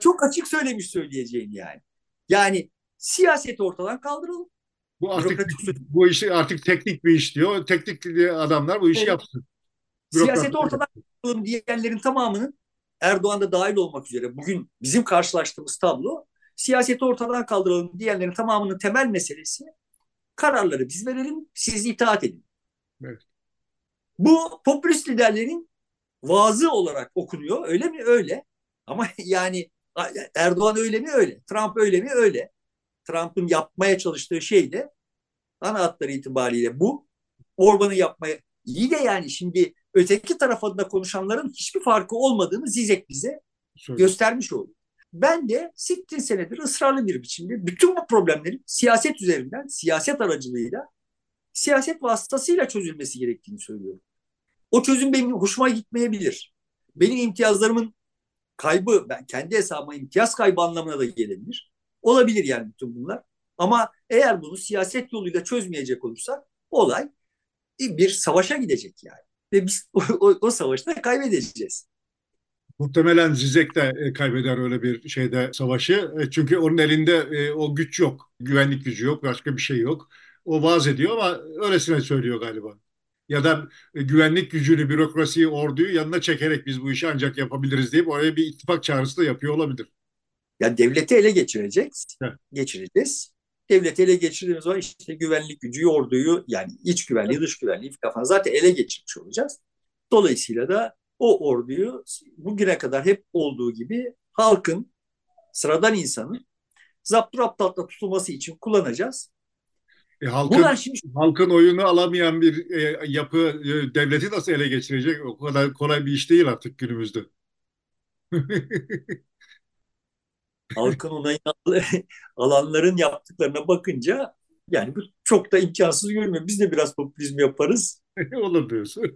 çok açık söylemiş söyleyeceğini yani. Yani siyaset ortadan kaldıralım. Bu artık bu işi artık teknik bir iş diyor. Teknik adamlar bu işi evet. yapsın. Siyaset ortadan kaldıralım diyenlerin tamamının Erdoğan da dahil olmak üzere bugün bizim karşılaştığımız tablo siyaseti ortadan kaldıralım diyenlerin tamamının temel meselesi kararları biz verelim, siz itaat edin. Evet. Bu popülist liderlerin vaazı olarak okunuyor. Öyle mi? Öyle. Ama (laughs) yani Erdoğan öyle mi? Öyle. Trump öyle mi? Öyle. Trump'ın yapmaya çalıştığı şey de ana hatları itibariyle bu. Orban'ı yapmaya iyi de yani şimdi öteki tarafında konuşanların hiçbir farkı olmadığını Zizek bize Söyle. göstermiş oldu. Ben de sittin senedir ısrarlı bir biçimde bütün bu problemlerin siyaset üzerinden, siyaset aracılığıyla, siyaset vasıtasıyla çözülmesi gerektiğini söylüyorum. O çözüm benim hoşuma gitmeyebilir. Benim imtiyazlarımın kaybı, ben kendi hesabıma imtiyaz kaybı anlamına da gelebilir. Olabilir yani bütün bunlar. Ama eğer bunu siyaset yoluyla çözmeyecek olursak olay bir savaşa gidecek yani. Ve biz (laughs) o, o, o savaşta kaybedeceğiz. Muhtemelen Zizek de e, kaybeder öyle bir şeyde savaşı. E, çünkü onun elinde e, o güç yok. Güvenlik gücü yok, başka bir şey yok. O vaaz ediyor ama öylesine söylüyor galiba. Ya da güvenlik gücünü, bürokrasiyi, orduyu yanına çekerek biz bu işi ancak yapabiliriz deyip oraya bir ittifak çağrısı da yapıyor olabilir. Ya devleti ele geçireceğiz. Geçireceğiz. Devleti ele geçirdiğimiz zaman işte güvenlik gücü, orduyu yani iç güvenliği, dış güvenliği falan zaten ele geçirmiş olacağız. Dolayısıyla da o orduyu bugüne kadar hep olduğu gibi halkın, sıradan insanın zapturaptalta tutulması için kullanacağız. E, halkın, şimdi... halkın oyunu alamayan bir e, yapı e, devleti nasıl ele geçirecek? O kadar kolay bir iş değil artık günümüzde. (laughs) halkın onayını (laughs) alanların yaptıklarına bakınca yani bu çok da imkansız görünmüyor. Biz de biraz popülizm yaparız. (laughs) Olur diyorsun.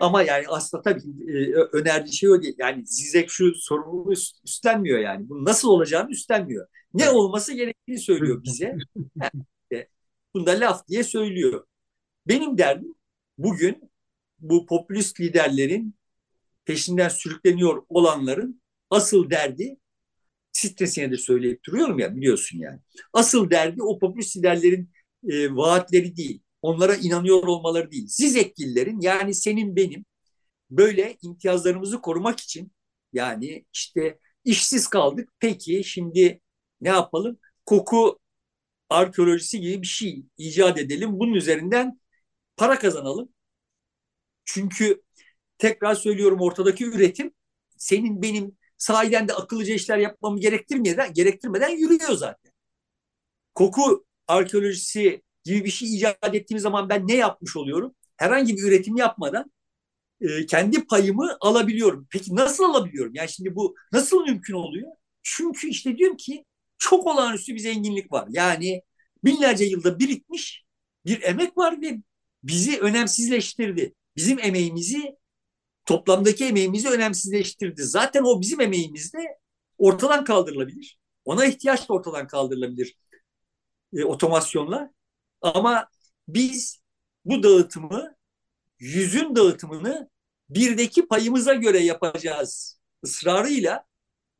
Ama yani aslında tabii e, önerdiği şey o değil. Yani Zizek şu sorumluluğu üstlenmiyor yani. Bunun nasıl olacağını üstlenmiyor. Ne olması gerektiğini söylüyor bize. (laughs) Yani, bunda laf diye söylüyor. Benim derdim bugün bu popülist liderlerin peşinden sürükleniyor olanların asıl derdi sitesine de söyleyip duruyorum ya biliyorsun yani. Asıl derdi o popülist liderlerin e, vaatleri değil onlara inanıyor olmaları değil. Zizekgillerin yani senin benim böyle imtiyazlarımızı korumak için yani işte işsiz kaldık. Peki şimdi ne yapalım? Koku arkeolojisi gibi bir şey icat edelim. Bunun üzerinden para kazanalım. Çünkü tekrar söylüyorum ortadaki üretim senin benim sahiden de akıllıca işler yapmamı gerektirmeden, gerektirmeden yürüyor zaten. Koku arkeolojisi gibi bir şey icat ettiğim zaman ben ne yapmış oluyorum? Herhangi bir üretim yapmadan e, kendi payımı alabiliyorum. Peki nasıl alabiliyorum? Yani şimdi bu nasıl mümkün oluyor? Çünkü işte diyorum ki çok olağanüstü bir zenginlik var. Yani binlerce yılda birikmiş bir emek var ve bizi önemsizleştirdi. Bizim emeğimizi toplamdaki emeğimizi önemsizleştirdi. Zaten o bizim emeğimiz de ortadan kaldırılabilir. Ona ihtiyaç da ortadan kaldırılabilir e, otomasyonla. Ama biz bu dağıtımı, yüzün dağıtımını birdeki payımıza göre yapacağız ısrarıyla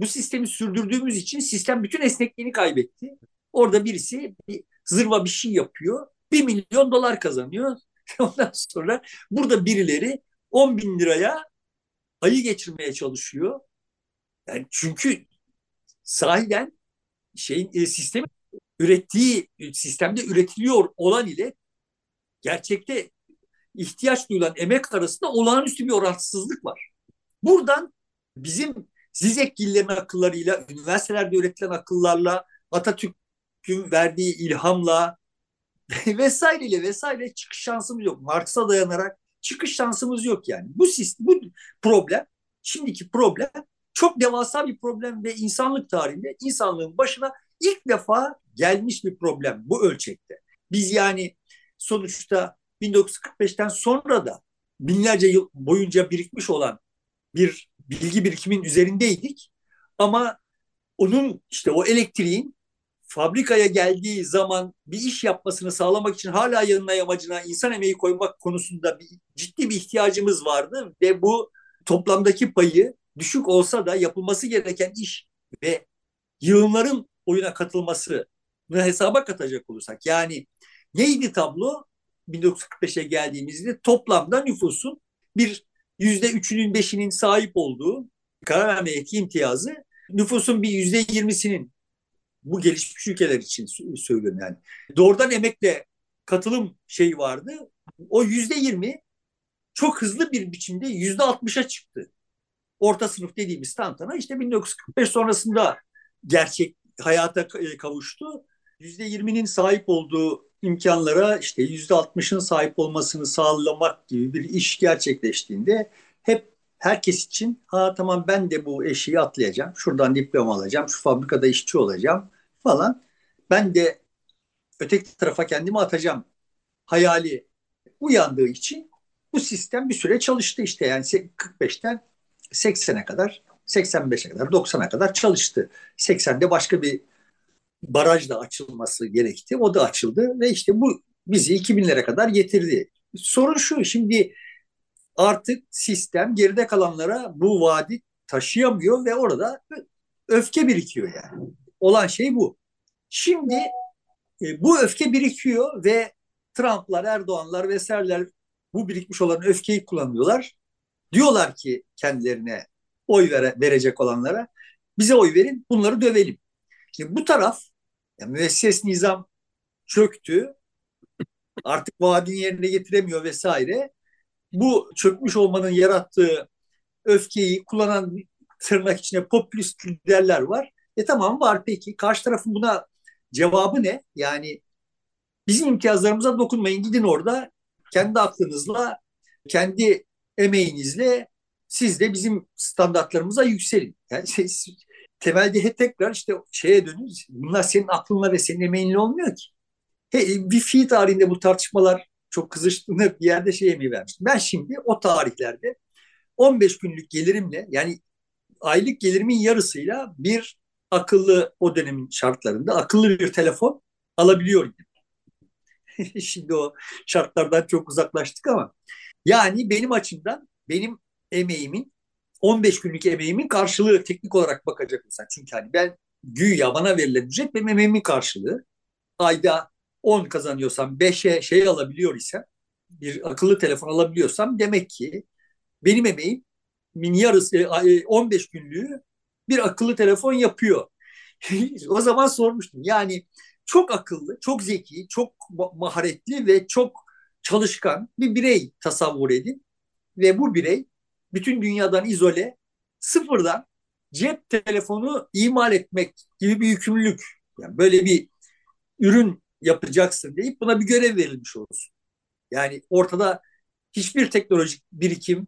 bu sistemi sürdürdüğümüz için sistem bütün esnekliğini kaybetti. Orada birisi bir zırva bir şey yapıyor. Bir milyon dolar kazanıyor. (laughs) Ondan sonra burada birileri 10 bin liraya ayı geçirmeye çalışıyor. Yani çünkü sahiden şeyin e, sistemi ürettiği sistemde üretiliyor olan ile gerçekte ihtiyaç duyulan emek arasında olağanüstü bir orantısızlık var. Buradan bizim Zizekgillerin akıllarıyla, üniversitelerde üretilen akıllarla, Atatürk'ün verdiği ilhamla (laughs) vesaireyle vesaire çıkış şansımız yok. Marx'a dayanarak çıkış şansımız yok yani. Bu sistem, bu problem, şimdiki problem çok devasa bir problem ve insanlık tarihinde insanlığın başına ilk defa gelmiş bir problem bu ölçekte. Biz yani sonuçta 1945'ten sonra da binlerce yıl boyunca birikmiş olan bir bilgi birikimin üzerindeydik. Ama onun işte o elektriğin fabrikaya geldiği zaman bir iş yapmasını sağlamak için hala yanına yamacına insan emeği koymak konusunda bir, ciddi bir ihtiyacımız vardı ve bu toplamdaki payı düşük olsa da yapılması gereken iş ve yığınların oyuna katılmasını hesaba katacak olursak yani neydi tablo 1945'e geldiğimizde toplamda nüfusun bir yüzde üçünün beşinin sahip olduğu karar verme yetki imtiyazı nüfusun bir yüzde yirmisinin bu gelişmiş ülkeler için söylüyorum yani. Doğrudan emekle katılım şeyi vardı. O yüzde yirmi çok hızlı bir biçimde yüzde altmışa çıktı. Orta sınıf dediğimiz tantana işte 1945 sonrasında gerçek hayata kavuştu. Yüzde yirminin sahip olduğu imkanlara işte yüzde altmışın sahip olmasını sağlamak gibi bir iş gerçekleştiğinde hep herkes için ha tamam ben de bu eşiği atlayacağım. Şuradan diploma alacağım. Şu fabrikada işçi olacağım falan. Ben de öteki tarafa kendimi atacağım hayali uyandığı için bu sistem bir süre çalıştı işte yani 45'ten 80'e kadar 85'e kadar 90'a kadar çalıştı. 80'de başka bir baraj da açılması gerekti. O da açıldı ve işte bu bizi 2000'lere kadar getirdi. Sorun şu şimdi artık sistem geride kalanlara bu vaadi taşıyamıyor ve orada öfke birikiyor yani. Olan şey bu. Şimdi e, bu öfke birikiyor ve Trump'lar, Erdoğan'lar vesaireler bu birikmiş olan öfkeyi kullanıyorlar. Diyorlar ki kendilerine oy vere, verecek olanlara bize oy verin bunları dövelim. Şimdi bu taraf yani müesses nizam çöktü. Artık vaadini yerine getiremiyor vesaire. Bu çökmüş olmanın yarattığı öfkeyi kullanan tırnak içine popülist liderler var. E tamam var peki. Karşı tarafın buna cevabı ne? Yani bizim imtiyazlarımıza dokunmayın. Gidin orada kendi aklınızla, kendi emeğinizle siz de bizim standartlarımıza yükselin. Yani temelde hep tekrar işte şeye dönüyoruz. Bunlar senin aklınla ve senin emeğinle olmuyor ki. He, bir fi tarihinde bu tartışmalar çok kızıştığında bir yerde şey emeği vermiştim. Ben şimdi o tarihlerde 15 günlük gelirimle yani aylık gelirimin yarısıyla bir akıllı o dönemin şartlarında akıllı bir telefon alabiliyorum. (laughs) şimdi o şartlardan çok uzaklaştık ama yani benim açımdan benim emeğimin 15 günlük emeğimin karşılığı teknik olarak bakacak olsak. Çünkü hani ben güya bana verilen ücret benim emeğimin karşılığı. Ayda 10 kazanıyorsam 5'e şey alabiliyor isem bir akıllı telefon alabiliyorsam demek ki benim emeğim min yarısı 15 e, günlüğü bir akıllı telefon yapıyor. (laughs) o zaman sormuştum. Yani çok akıllı, çok zeki, çok maharetli ve çok çalışkan bir birey tasavvur edin ve bu birey bütün dünyadan izole, sıfırdan cep telefonu imal etmek gibi bir yükümlülük. Yani böyle bir ürün yapacaksın deyip buna bir görev verilmiş olsun. Yani ortada hiçbir teknolojik birikim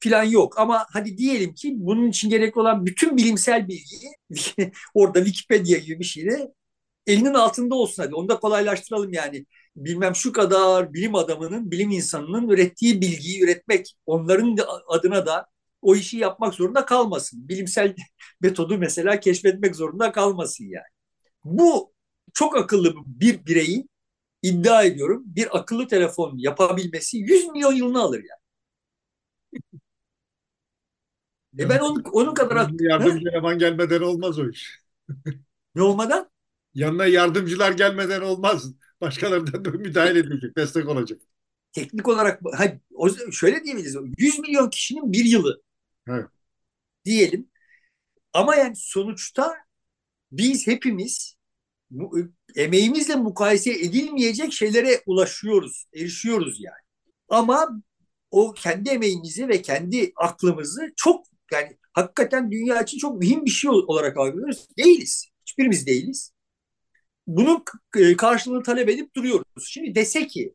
falan yok. Ama hadi diyelim ki bunun için gerekli olan bütün bilimsel bilgiyi (laughs) orada Wikipedia gibi bir şeyde elinin altında olsun hadi. Onu da kolaylaştıralım yani. Bilmem şu kadar bilim adamının, bilim insanının ürettiği bilgiyi üretmek, onların adına da o işi yapmak zorunda kalmasın. Bilimsel (laughs) metodu mesela keşfetmek zorunda kalmasın yani. Bu çok akıllı bir bireyin iddia ediyorum bir akıllı telefon yapabilmesi 100 milyon yılını alır yani. E ben onun, onun kadar akıllı... Yardımcı eleman gelmeden olmaz o iş. Ne olmadan? Yanına yardımcılar gelmeden olmaz. Başkalarından da müdahale edecek, destek olacak. Teknik olarak hayır, şöyle diyebiliriz. 100 milyon kişinin bir yılı. Evet. Diyelim. Ama yani sonuçta biz hepimiz emeğimizle mukayese edilmeyecek şeylere ulaşıyoruz, erişiyoruz yani. Ama o kendi emeğimizi ve kendi aklımızı çok yani hakikaten dünya için çok mühim bir şey olarak algılıyoruz. Değiliz. Hiçbirimiz değiliz. Bunun e, karşılığını talep edip duruyoruz. Şimdi dese ki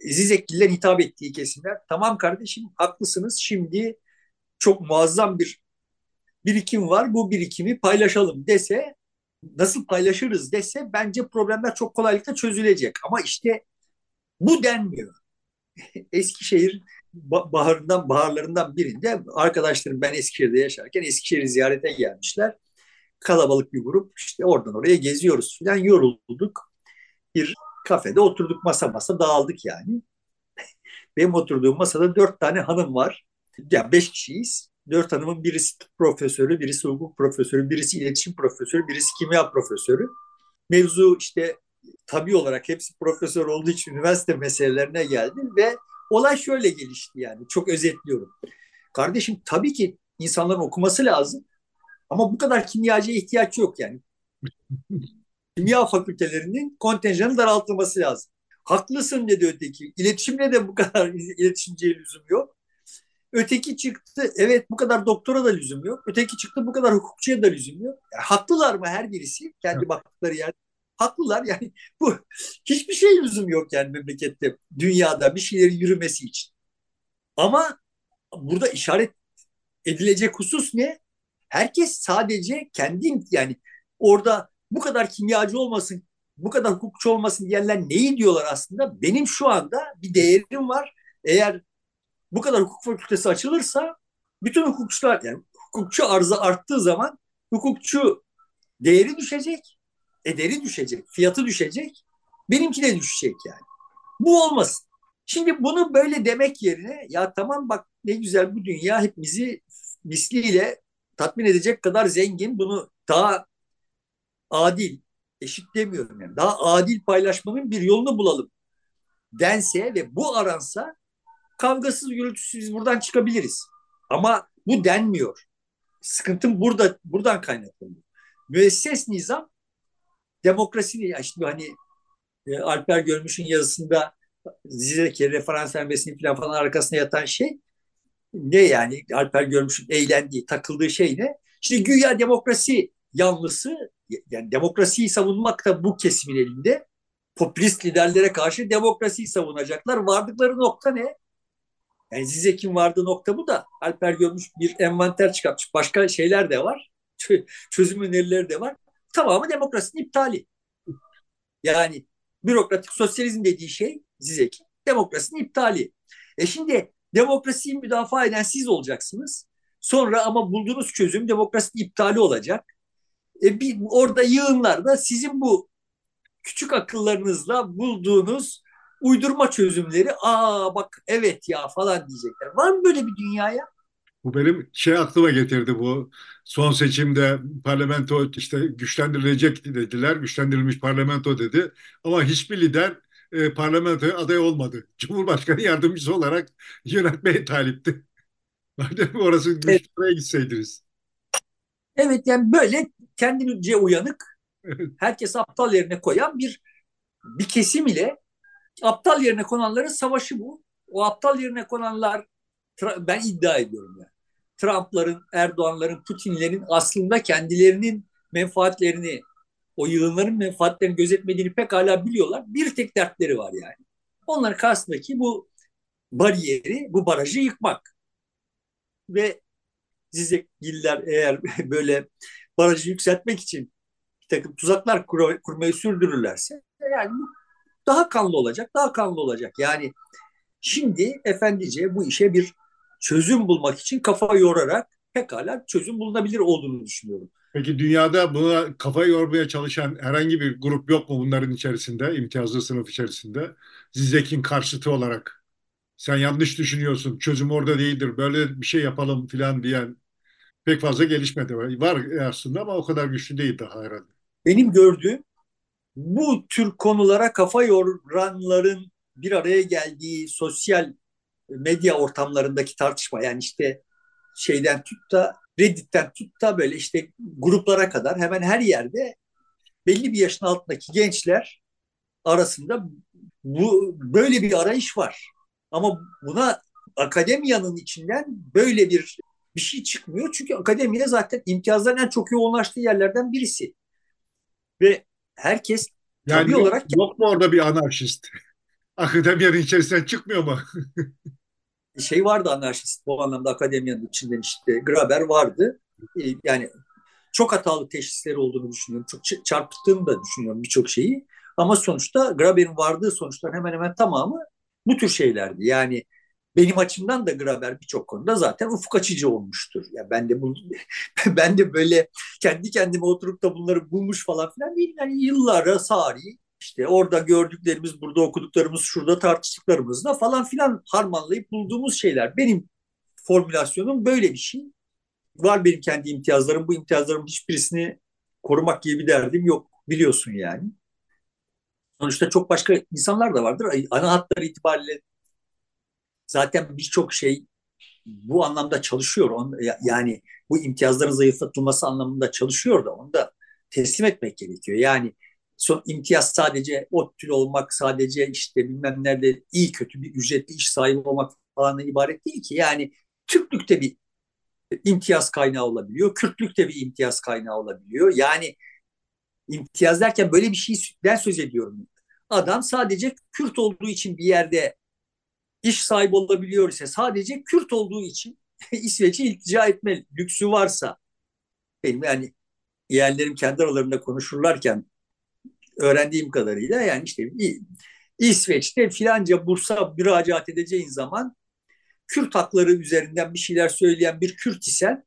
Zizekliler hitap ettiği kesimler tamam kardeşim haklısınız şimdi çok muazzam bir birikim var bu birikimi paylaşalım dese nasıl paylaşırız dese bence problemler çok kolaylıkla çözülecek. Ama işte bu denmiyor. (laughs) Eskişehir baharından baharlarından birinde arkadaşlarım ben Eskişehir'de yaşarken Eskişehir'i ziyarete gelmişler. Kalabalık bir grup işte oradan oraya geziyoruz falan yorulduk. Bir kafede oturduk masa masa dağıldık yani. (laughs) Benim oturduğum masada dört tane hanım var. Ya yani beş kişiyiz dört hanımın birisi profesörü, birisi hukuk profesörü, birisi iletişim profesörü, birisi kimya profesörü. Mevzu işte tabii olarak hepsi profesör olduğu için üniversite meselelerine geldi ve olay şöyle gelişti yani çok özetliyorum. Kardeşim tabii ki insanların okuması lazım ama bu kadar kimyacıya ihtiyaç yok yani. (laughs) Kimya fakültelerinin kontenjanı daraltılması lazım. Haklısın dedi öteki. İletişimle de bu kadar (laughs) iletişimciye lüzum yok. Öteki çıktı evet bu kadar doktora da lüzum yok. Öteki çıktı bu kadar hukukçuya da lüzum yok. Yani haklılar mı her birisi kendi evet. baktıkları yer? Haklılar yani (laughs) bu hiçbir şey lüzum yok yani memlekette dünyada bir şeylerin yürümesi için. Ama burada işaret edilecek husus ne? Herkes sadece kendi yani orada bu kadar kimyacı olmasın, bu kadar hukukçu olmasın diyenler neyi diyorlar aslında? Benim şu anda bir değerim var. Eğer bu kadar hukuk fakültesi açılırsa bütün hukukçular yani hukukçu arzı arttığı zaman hukukçu değeri düşecek, ederi düşecek, fiyatı düşecek, benimki de düşecek yani. Bu olmasın. Şimdi bunu böyle demek yerine ya tamam bak ne güzel bu dünya hepimizi misliyle tatmin edecek kadar zengin bunu daha adil, eşit demiyorum yani daha adil paylaşmanın bir yolunu bulalım dense ve bu aransa kavgasız gürültüsüz buradan çıkabiliriz. Ama bu denmiyor. Sıkıntım burada buradan kaynaklanıyor. Müesses nizam demokrasi yani işte hani e, Alper Görmüş'ün yazısında Zizek'e referans vermesini falan falan arkasına yatan şey ne yani Alper Görmüş'ün eğlendiği, takıldığı şey ne? Şimdi güya demokrasi yanlısı yani demokrasiyi savunmak da bu kesimin elinde. Popülist liderlere karşı demokrasiyi savunacaklar. Vardıkları nokta ne? Yani Zizek'in vardığı nokta bu da Alper görmüş bir envanter çıkartmış. Başka şeyler de var. Çözüm önerileri de var. Tamamı demokrasinin iptali. Yani bürokratik sosyalizm dediği şey Zizek'in demokrasinin iptali. E şimdi demokrasiyi müdafaa eden siz olacaksınız. Sonra ama bulduğunuz çözüm demokrasinin iptali olacak. E bir, orada yığınlarda sizin bu küçük akıllarınızla bulduğunuz uydurma çözümleri aa bak evet ya falan diyecekler. Var mı böyle bir dünyaya? Bu benim şey aklıma getirdi bu son seçimde parlamento işte güçlendirilecek dediler. Güçlendirilmiş parlamento dedi. Ama hiçbir lider e, parlamentoya aday olmadı. (laughs) Cumhurbaşkanı yardımcısı olarak yönetmeye talipti. (laughs) Madem orası güçlere evet. gitseydiniz. Evet yani böyle kendince uyanık, herkes aptal yerine koyan bir bir kesim ile Aptal yerine konanların savaşı bu. O aptal yerine konanlar ben iddia ediyorum yani. Trump'ların, Erdoğan'ların, Putin'lerin aslında kendilerinin menfaatlerini, o yığınların menfaatlerini gözetmediğini pek hala biliyorlar. Bir tek dertleri var yani. Onların karşısındaki bu bariyeri, bu barajı yıkmak. Ve Zizekgiller eğer (laughs) böyle barajı yükseltmek için bir takım tuzaklar kur kurmayı sürdürürlerse yani daha kanlı olacak, daha kanlı olacak. Yani şimdi efendice bu işe bir çözüm bulmak için kafa yorarak pekala çözüm bulunabilir olduğunu düşünüyorum. Peki dünyada buna kafa yormaya çalışan herhangi bir grup yok mu bunların içerisinde, imtiyazlı sınıf içerisinde? Zizek'in karşıtı olarak sen yanlış düşünüyorsun, çözüm orada değildir, böyle bir şey yapalım filan diyen pek fazla gelişmedi. Var aslında ama o kadar güçlü değil daha herhalde. Benim gördüğüm bu tür konulara kafa yoranların bir araya geldiği sosyal medya ortamlarındaki tartışma yani işte şeyden tut da Reddit'ten tut da böyle işte gruplara kadar hemen her yerde belli bir yaşın altındaki gençler arasında bu böyle bir arayış var. Ama buna akademiyanın içinden böyle bir bir şey çıkmıyor. Çünkü akademiye zaten imtiyazların en çok yoğunlaştığı yerlerden birisi. Ve herkes yani tabii yok, olarak... Yok mu orada bir anarşist? (laughs) Akademiyanın içerisinden çıkmıyor mu? (laughs) şey vardı anarşist bu anlamda akademiyanın içinden işte Graber vardı. Ee, yani çok hatalı teşhisleri olduğunu düşünüyorum. Çok çarpıttığını da düşünüyorum birçok şeyi. Ama sonuçta Graber'in vardığı sonuçlar hemen hemen tamamı bu tür şeylerdi. Yani benim açımdan da Graber birçok konuda zaten ufuk açıcı olmuştur. Ya ben de bu (laughs) ben de böyle kendi kendime oturup da bunları bulmuş falan filan değil. Yani yıllara sari işte orada gördüklerimiz, burada okuduklarımız, şurada tartıştıklarımızla falan filan harmanlayıp bulduğumuz şeyler. Benim formülasyonum böyle bir şey. Var benim kendi imtiyazlarım. Bu imtiyazlarım hiçbirisini korumak gibi bir derdim yok. Biliyorsun yani. Sonuçta çok başka insanlar da vardır. Ana hatlar itibariyle zaten birçok şey bu anlamda çalışıyor. Yani bu imtiyazların zayıflatılması anlamında çalışıyor da onu da teslim etmek gerekiyor. Yani son imtiyaz sadece ODTÜ'lü olmak, sadece işte bilmem nerede iyi kötü bir ücretli iş sahibi olmak falan ibaret değil ki. Yani Türklükte bir imtiyaz kaynağı olabiliyor, Kürtlükte bir imtiyaz kaynağı olabiliyor. Yani imtiyaz derken böyle bir şeyden söz ediyorum. Adam sadece Kürt olduğu için bir yerde iş sahibi olabiliyor ise sadece Kürt olduğu için (laughs) İsveç'e iltica etme lüksü varsa benim yani yeğenlerim kendi aralarında konuşurlarken öğrendiğim kadarıyla yani işte İsveç'te filanca bursa müracaat edeceğin zaman Kürt hakları üzerinden bir şeyler söyleyen bir Kürt isen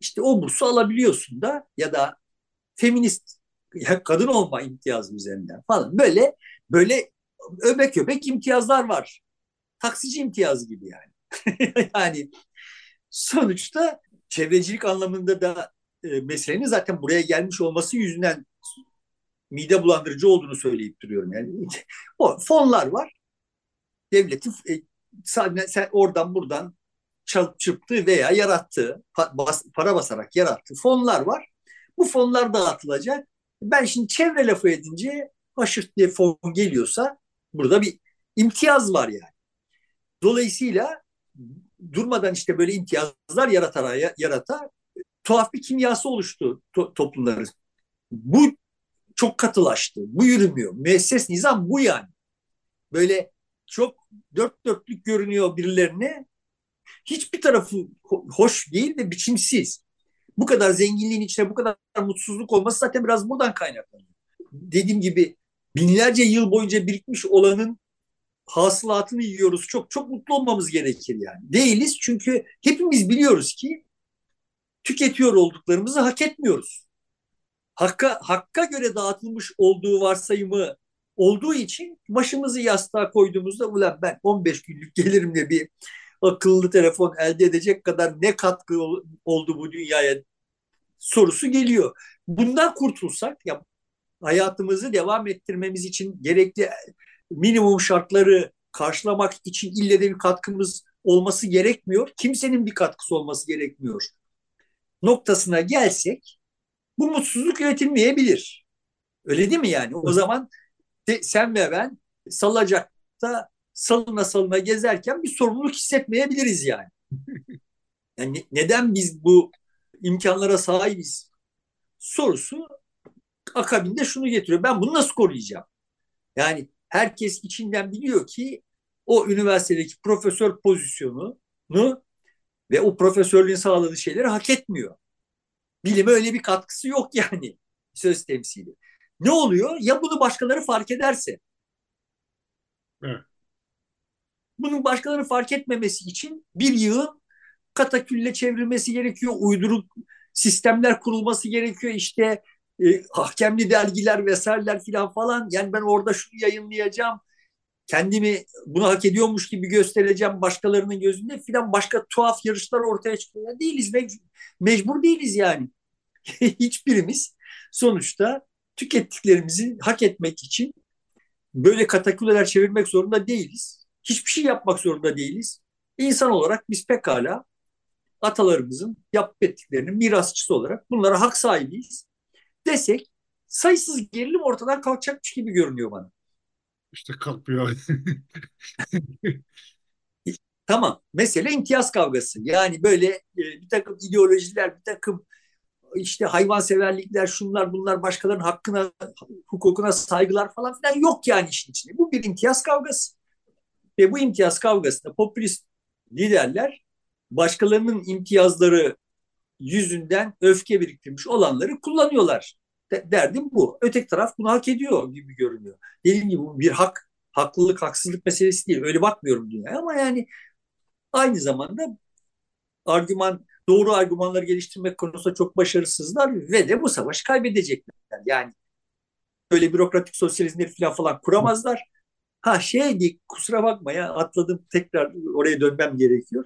işte o bursu alabiliyorsun da ya da feminist ya kadın olma imtiyazı üzerinden falan böyle böyle öbek öbek imtiyazlar var taksici imtiyazı gibi yani. (laughs) yani sonuçta çevrecilik anlamında da e, meselenin zaten buraya gelmiş olması yüzünden mide bulandırıcı olduğunu söyleyip duruyorum. Yani o fonlar var. Devletin e, sen oradan buradan çalıp çırptığı veya yarattığı, para basarak yarattığı fonlar var. Bu fonlar dağıtılacak. Ben şimdi çevre lafı edince aşırt diye fon geliyorsa burada bir imtiyaz var yani. Dolayısıyla durmadan işte böyle imtiyazlar yarata yarata tuhaf bir kimyası oluştu to toplumların. Bu çok katılaştı. Bu yürümüyor. Müesses nizam bu yani. Böyle çok dört dörtlük görünüyor birilerine. Hiçbir tarafı hoş değil ve biçimsiz. Bu kadar zenginliğin içinde bu kadar mutsuzluk olması zaten biraz buradan kaynaklanıyor. Dediğim gibi binlerce yıl boyunca birikmiş olanın hasılatını yiyoruz. Çok çok mutlu olmamız gerekir yani. Değiliz çünkü hepimiz biliyoruz ki tüketiyor olduklarımızı hak etmiyoruz. Hakka, hakka göre dağıtılmış olduğu varsayımı olduğu için başımızı yastığa koyduğumuzda ulan ben 15 günlük gelirimle bir akıllı telefon elde edecek kadar ne katkı oldu bu dünyaya sorusu geliyor. Bundan kurtulsak ya hayatımızı devam ettirmemiz için gerekli minimum şartları karşılamak için ille de bir katkımız olması gerekmiyor. Kimsenin bir katkısı olması gerekmiyor. Noktasına gelsek bu mutsuzluk üretilmeyebilir. Öyle değil mi yani? O zaman de, sen ve ben salacak sokakta salına salına gezerken bir sorumluluk hissetmeyebiliriz yani. (laughs) Yani neden biz bu imkanlara sahibiz sorusu akabinde şunu getiriyor. Ben bunu nasıl koruyacağım? Yani herkes içinden biliyor ki o üniversitedeki profesör pozisyonunu ve o profesörlüğün sağladığı şeyleri hak etmiyor. Bilime öyle bir katkısı yok yani (laughs) söz temsili. Ne oluyor? Ya bunu başkaları fark ederse. Evet. Bunun başkaları fark etmemesi için bir yığın katakülle çevrilmesi gerekiyor. Uyduruk sistemler kurulması gerekiyor. İşte e, hakemli dergiler vesaireler filan falan. Yani ben orada şunu yayınlayacağım. Kendimi bunu hak ediyormuş gibi göstereceğim başkalarının gözünde filan başka tuhaf yarışlar ortaya çıkıyor. Değiliz mecbur, mecbur değiliz yani. (laughs) Hiçbirimiz sonuçta tükettiklerimizi hak etmek için böyle kataküleler çevirmek zorunda değiliz. Hiçbir şey yapmak zorunda değiliz. İnsan olarak biz pekala atalarımızın yapıp ettiklerinin mirasçısı olarak bunlara hak sahibiyiz desek sayısız gerilim ortadan kalkacakmış gibi görünüyor bana. İşte kalkmıyor. (laughs) tamam. Mesele imtiyaz kavgası. Yani böyle e, bir takım ideolojiler, bir takım işte hayvanseverlikler, şunlar bunlar başkalarının hakkına, hukukuna saygılar falan filan yok yani işin içinde. Bu bir imtiyaz kavgası. Ve bu imtiyaz kavgasında popülist liderler başkalarının imtiyazları yüzünden öfke biriktirmiş olanları kullanıyorlar. Derdim bu. Öteki taraf bunu hak ediyor gibi görünüyor. Dediğim gibi bir hak, haklılık, haksızlık meselesi değil. Öyle bakmıyorum dünyaya ama yani aynı zamanda argüman doğru argümanları geliştirmek konusunda çok başarısızlar ve de bu savaşı kaybedecekler. Yani böyle bürokratik sosyalizmleri falan falan kuramazlar. Ha şeydi kusura bakma ya atladım tekrar oraya dönmem gerekiyor.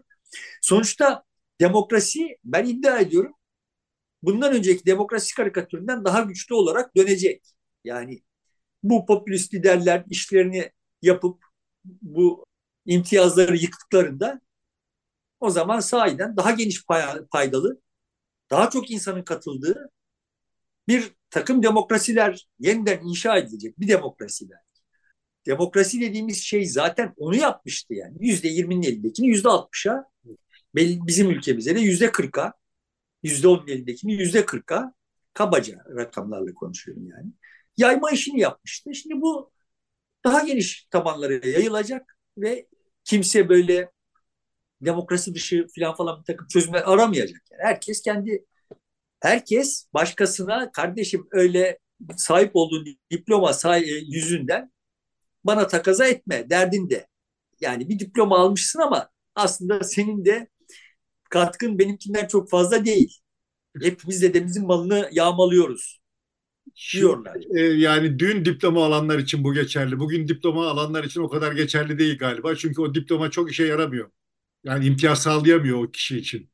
Sonuçta demokrasi ben iddia ediyorum bundan önceki demokrasi karikatüründen daha güçlü olarak dönecek. Yani bu popülist liderler işlerini yapıp bu imtiyazları yıktıklarında o zaman sahiden daha geniş paydalı, daha çok insanın katıldığı bir takım demokrasiler yeniden inşa edilecek. Bir demokrasiler. Demokrasi dediğimiz şey zaten onu yapmıştı yani. Yüzde yirminin elindekini yüzde altmışa bizim ülkemizde de yüzde kırka yüzde onun elindekini yüzde kırka kabaca rakamlarla konuşuyorum yani. Yayma işini yapmıştı. Şimdi bu daha geniş tabanlara yayılacak ve kimse böyle demokrasi dışı falan falan bir takım çözümler aramayacak. Yani herkes kendi herkes başkasına kardeşim öyle sahip olduğun diploma say e, yüzünden bana takaza etme derdinde. Yani bir diploma almışsın ama aslında senin de katkın benimkinden çok fazla değil. Hepimiz dedemizin malını yağmalıyoruz diyorlar. E, yani dün diploma alanlar için bu geçerli. Bugün diploma alanlar için o kadar geçerli değil galiba. Çünkü o diploma çok işe yaramıyor. Yani imtiyaz sağlayamıyor o kişi için.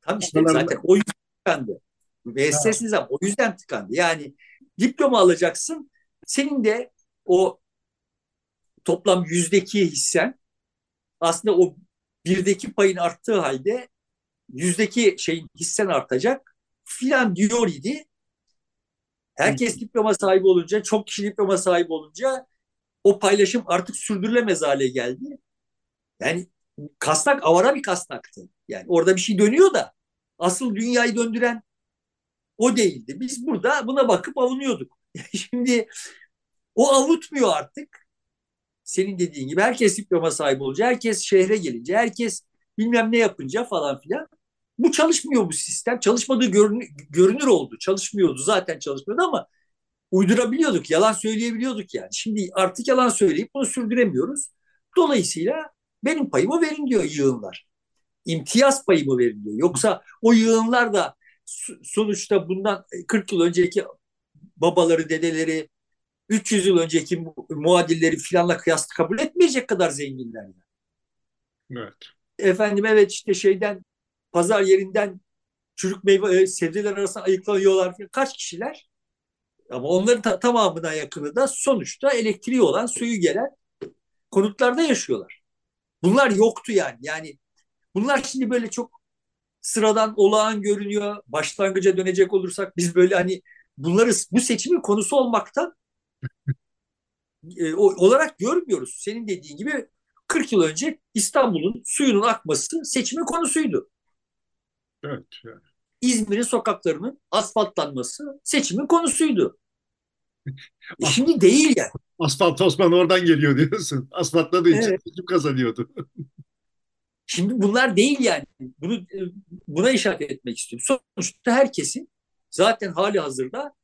Tam işte Onlarla... zaten o yüzden tıkandı. Müesses nizam o yüzden tıkandı. Yani diploma alacaksın. Senin de o toplam yüzdeki hissen aslında o birdeki payın arttığı halde yüzdeki şeyin hissen artacak filan diyor idi. Herkes diploma sahibi olunca, çok kişi diploma sahibi olunca o paylaşım artık sürdürülemez hale geldi. Yani kasnak avara bir kasnaktı. Yani orada bir şey dönüyor da asıl dünyayı döndüren o değildi. Biz burada buna bakıp avunuyorduk. (laughs) Şimdi o avutmuyor artık. Senin dediğin gibi herkes diploma sahibi olunca, herkes şehre gelince, herkes bilmem ne yapınca falan filan. Bu çalışmıyor bu sistem. Çalışmadığı görünür, görünür oldu. Çalışmıyordu zaten çalışmıyordu ama uydurabiliyorduk. Yalan söyleyebiliyorduk yani. Şimdi artık yalan söyleyip bunu sürdüremiyoruz. Dolayısıyla benim payımı verin diyor yığınlar. İmtiyaz payımı verin diyor. Yoksa o yığınlar da sonuçta bundan 40 yıl önceki babaları, dedeleri, 300 yıl önceki muadilleri filanla kıyasla kabul etmeyecek kadar zenginler. Yani. Evet. Efendim evet işte şeyden pazar yerinden çürük meyve e, sebzeler arasında ayıklanıyorlar. Kaç kişiler? Ama onların ta- tamamına yakını da sonuçta elektriği olan, suyu gelen konutlarda yaşıyorlar. Bunlar yoktu yani. Yani bunlar şimdi böyle çok sıradan olağan görünüyor. Başlangıca dönecek olursak biz böyle hani bunları bu seçimin konusu olmaktan e, olarak görmüyoruz. Senin dediğin gibi 40 yıl önce İstanbul'un suyunun akması seçimin konusuydu. Evet. İzmir'in sokaklarının asfaltlanması seçimin konusuydu. E şimdi değil yani. Asfalt Osman oradan geliyor diyorsun. Asfaltladığı için evet. seçim kazanıyordu. Şimdi bunlar değil yani. Bunu buna işaret etmek istiyorum. Sonuçta herkesin zaten hali hazırda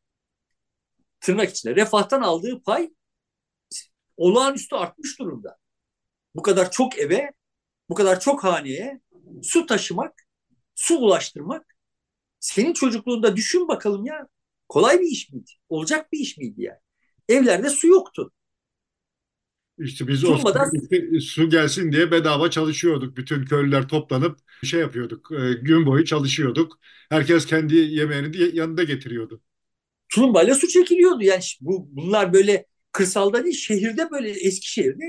tırnak içinde refahtan aldığı pay olağanüstü artmış durumda. Bu kadar çok eve, bu kadar çok haneye su taşımak, su ulaştırmak senin çocukluğunda düşün bakalım ya kolay bir iş miydi? Olacak bir iş miydi yani? Evlerde su yoktu. İşte biz Tuluma'da... o su gelsin diye bedava çalışıyorduk. Bütün köylüler toplanıp şey yapıyorduk. E, gün boyu çalışıyorduk. Herkes kendi yemeğini yanında getiriyordu. Tulumbayla su çekiliyordu. Yani bu bunlar böyle kırsalda değil, şehirde böyle Eskişehir'de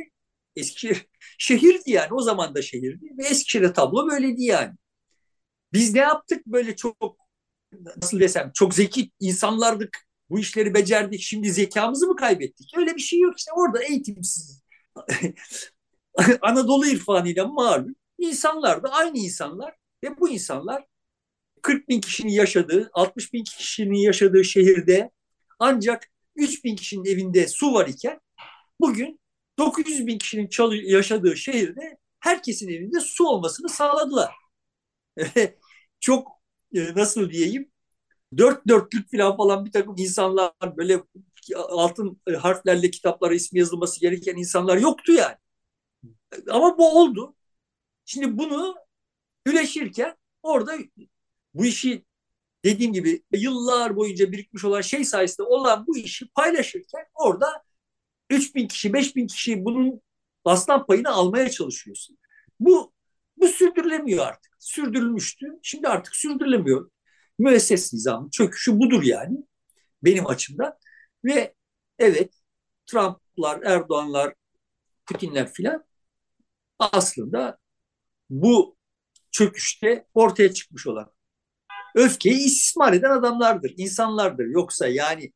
Eskişehir (laughs) şehirdi yani. O zaman da şehirdi. Ve Eskişehir'de tablo böyleydi yani. Biz ne yaptık böyle çok nasıl desem çok zeki insanlardık. Bu işleri becerdik. Şimdi zekamızı mı kaybettik? Öyle bir şey yok işte. Orada eğitimsiz (laughs) Anadolu irfanıyla malum insanlar da aynı insanlar ve bu insanlar 40 bin kişinin yaşadığı, 60 bin kişinin yaşadığı şehirde ancak 3 bin kişinin evinde su var iken bugün 900 bin kişinin yaşadığı şehirde herkesin evinde su olmasını sağladılar. (laughs) Çok e, nasıl diyeyim dört dörtlük falan falan bir takım insanlar böyle altın harflerle kitaplara ismi yazılması gereken insanlar yoktu yani. Ama bu oldu. Şimdi bunu üleşirken orada bu işi dediğim gibi yıllar boyunca birikmiş olan şey sayesinde olan bu işi paylaşırken orada 3 bin kişi, 5 bin kişi bunun aslan payını almaya çalışıyorsun. Bu bu sürdürülemiyor artık. Sürdürülmüştü. Şimdi artık sürdürülemiyor. Müesses nizamın çöküşü budur yani benim açımdan. Ve evet Trump'lar, Erdoğan'lar, Putin'ler filan aslında bu çöküşte ortaya çıkmış olan öfkeyi istismar eden adamlardır, insanlardır. Yoksa yani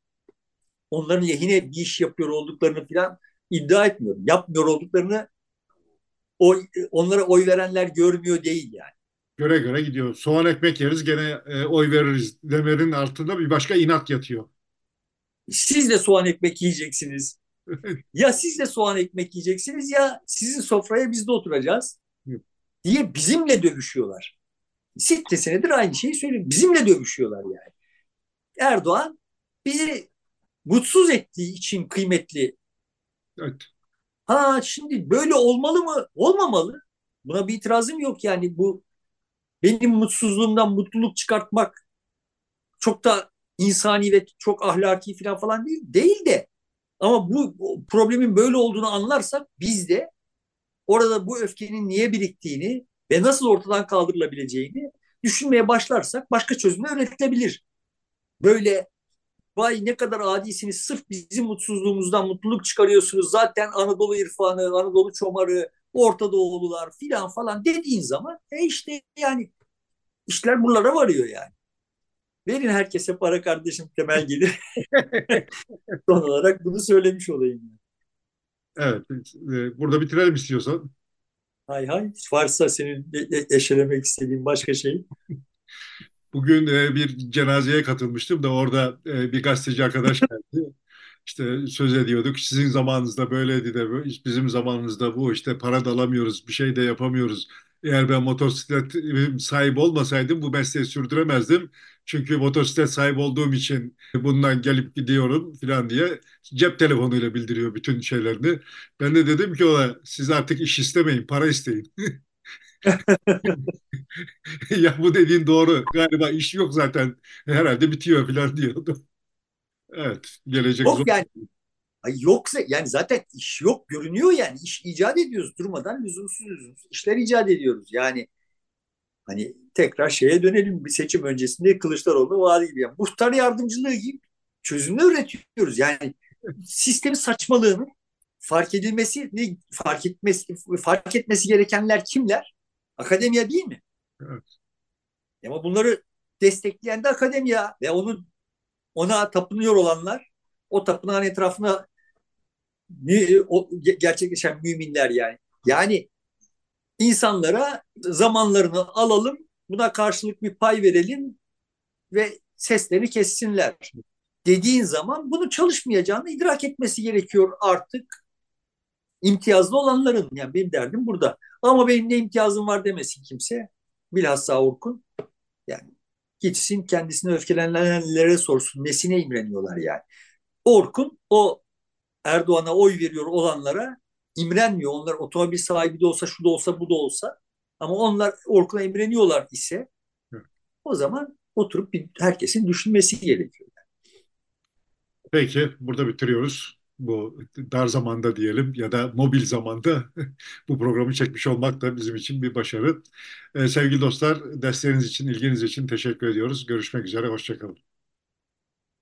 onların lehine bir iş yapıyor olduklarını filan iddia etmiyorum. Yapmıyor olduklarını oy, onlara oy verenler görmüyor değil yani. Göre göre gidiyor. Soğan ekmek yeriz gene e, oy veririz demenin altında bir başka inat yatıyor. Siz de soğan ekmek yiyeceksiniz. (laughs) ya siz de soğan ekmek yiyeceksiniz ya sizin sofraya biz de oturacağız diye bizimle dövüşüyorlar. Sitte senedir aynı şeyi söylüyorum. Bizimle dövüşüyorlar yani. Erdoğan bizi mutsuz ettiği için kıymetli. Evet. Ha şimdi böyle olmalı mı? Olmamalı. Buna bir itirazım yok yani bu benim mutsuzluğumdan mutluluk çıkartmak çok da insani ve çok ahlaki falan falan değil. Değil de ama bu problemin böyle olduğunu anlarsak biz de orada bu öfkenin niye biriktiğini ve nasıl ortadan kaldırılabileceğini düşünmeye başlarsak başka çözümler üretilebilir. Böyle vay ne kadar adisiniz sırf bizim mutsuzluğumuzdan mutluluk çıkarıyorsunuz zaten Anadolu irfanı, Anadolu çomarı, Orta Doğulular filan falan dediğin zaman e işte yani işler buralara varıyor yani. Verin herkese para kardeşim temel gelir. (laughs) Son olarak bunu söylemiş olayım. Evet. E, burada bitirelim istiyorsan. Hay hay. Varsa senin eşelemek istediğin başka şey. (laughs) Bugün e, bir cenazeye katılmıştım da orada e, bir gazeteci arkadaş (laughs) geldi. İşte söz ediyorduk. Sizin zamanınızda böyleydi de bizim zamanımızda bu işte para da alamıyoruz, bir şey de yapamıyoruz. Eğer ben motosiklet sahibi olmasaydım bu mesleği sürdüremezdim. Çünkü motosiklet sahibi olduğum için bundan gelip gidiyorum falan diye cep telefonuyla bildiriyor bütün şeylerini. Ben de dedim ki ona siz artık iş istemeyin, para isteyin. (laughs) (laughs) ya bu dediğin doğru. Galiba iş yok zaten. Herhalde bitiyor falan diyordu. Evet, gelecek yok zor. yani. Ay yoksa yani zaten iş yok görünüyor yani iş icat ediyoruz durmadan lüzumsuz lüzumsuz işler icat ediyoruz yani hani tekrar şeye dönelim bir seçim öncesinde Kılıçdaroğlu vaadi gibi yani muhtar yardımcılığı gibi çözümler üretiyoruz yani sistemi saçmalığının fark edilmesi ne fark etmesi fark etmesi gerekenler kimler akademiya değil mi? Evet. Ama bunları destekleyen de akademiya ve onun ona tapınıyor olanlar o tapınağın etrafına gerçekleşen müminler yani. Yani insanlara zamanlarını alalım, buna karşılık bir pay verelim ve sesleri kessinler dediğin zaman bunu çalışmayacağını idrak etmesi gerekiyor artık imtiyazlı olanların. Yani benim derdim burada. Ama benim ne imtiyazım var demesin kimse. Bilhassa Orkun. Yani gitsin kendisine öfkelenenlere sorsun. Nesine imreniyorlar yani. Orkun o Erdoğan'a oy veriyor olanlara imrenmiyor. Onlar otomobil sahibi de olsa, şu da olsa, bu da olsa. Ama onlar Orkun'a imreniyorlar ise o zaman oturup bir, herkesin düşünmesi gerekiyor. Peki, burada bitiriyoruz. Bu dar zamanda diyelim ya da mobil zamanda (laughs) bu programı çekmiş olmak da bizim için bir başarı. Ee, sevgili dostlar, desteğiniz için, ilginiz için teşekkür ediyoruz. Görüşmek üzere, hoşçakalın.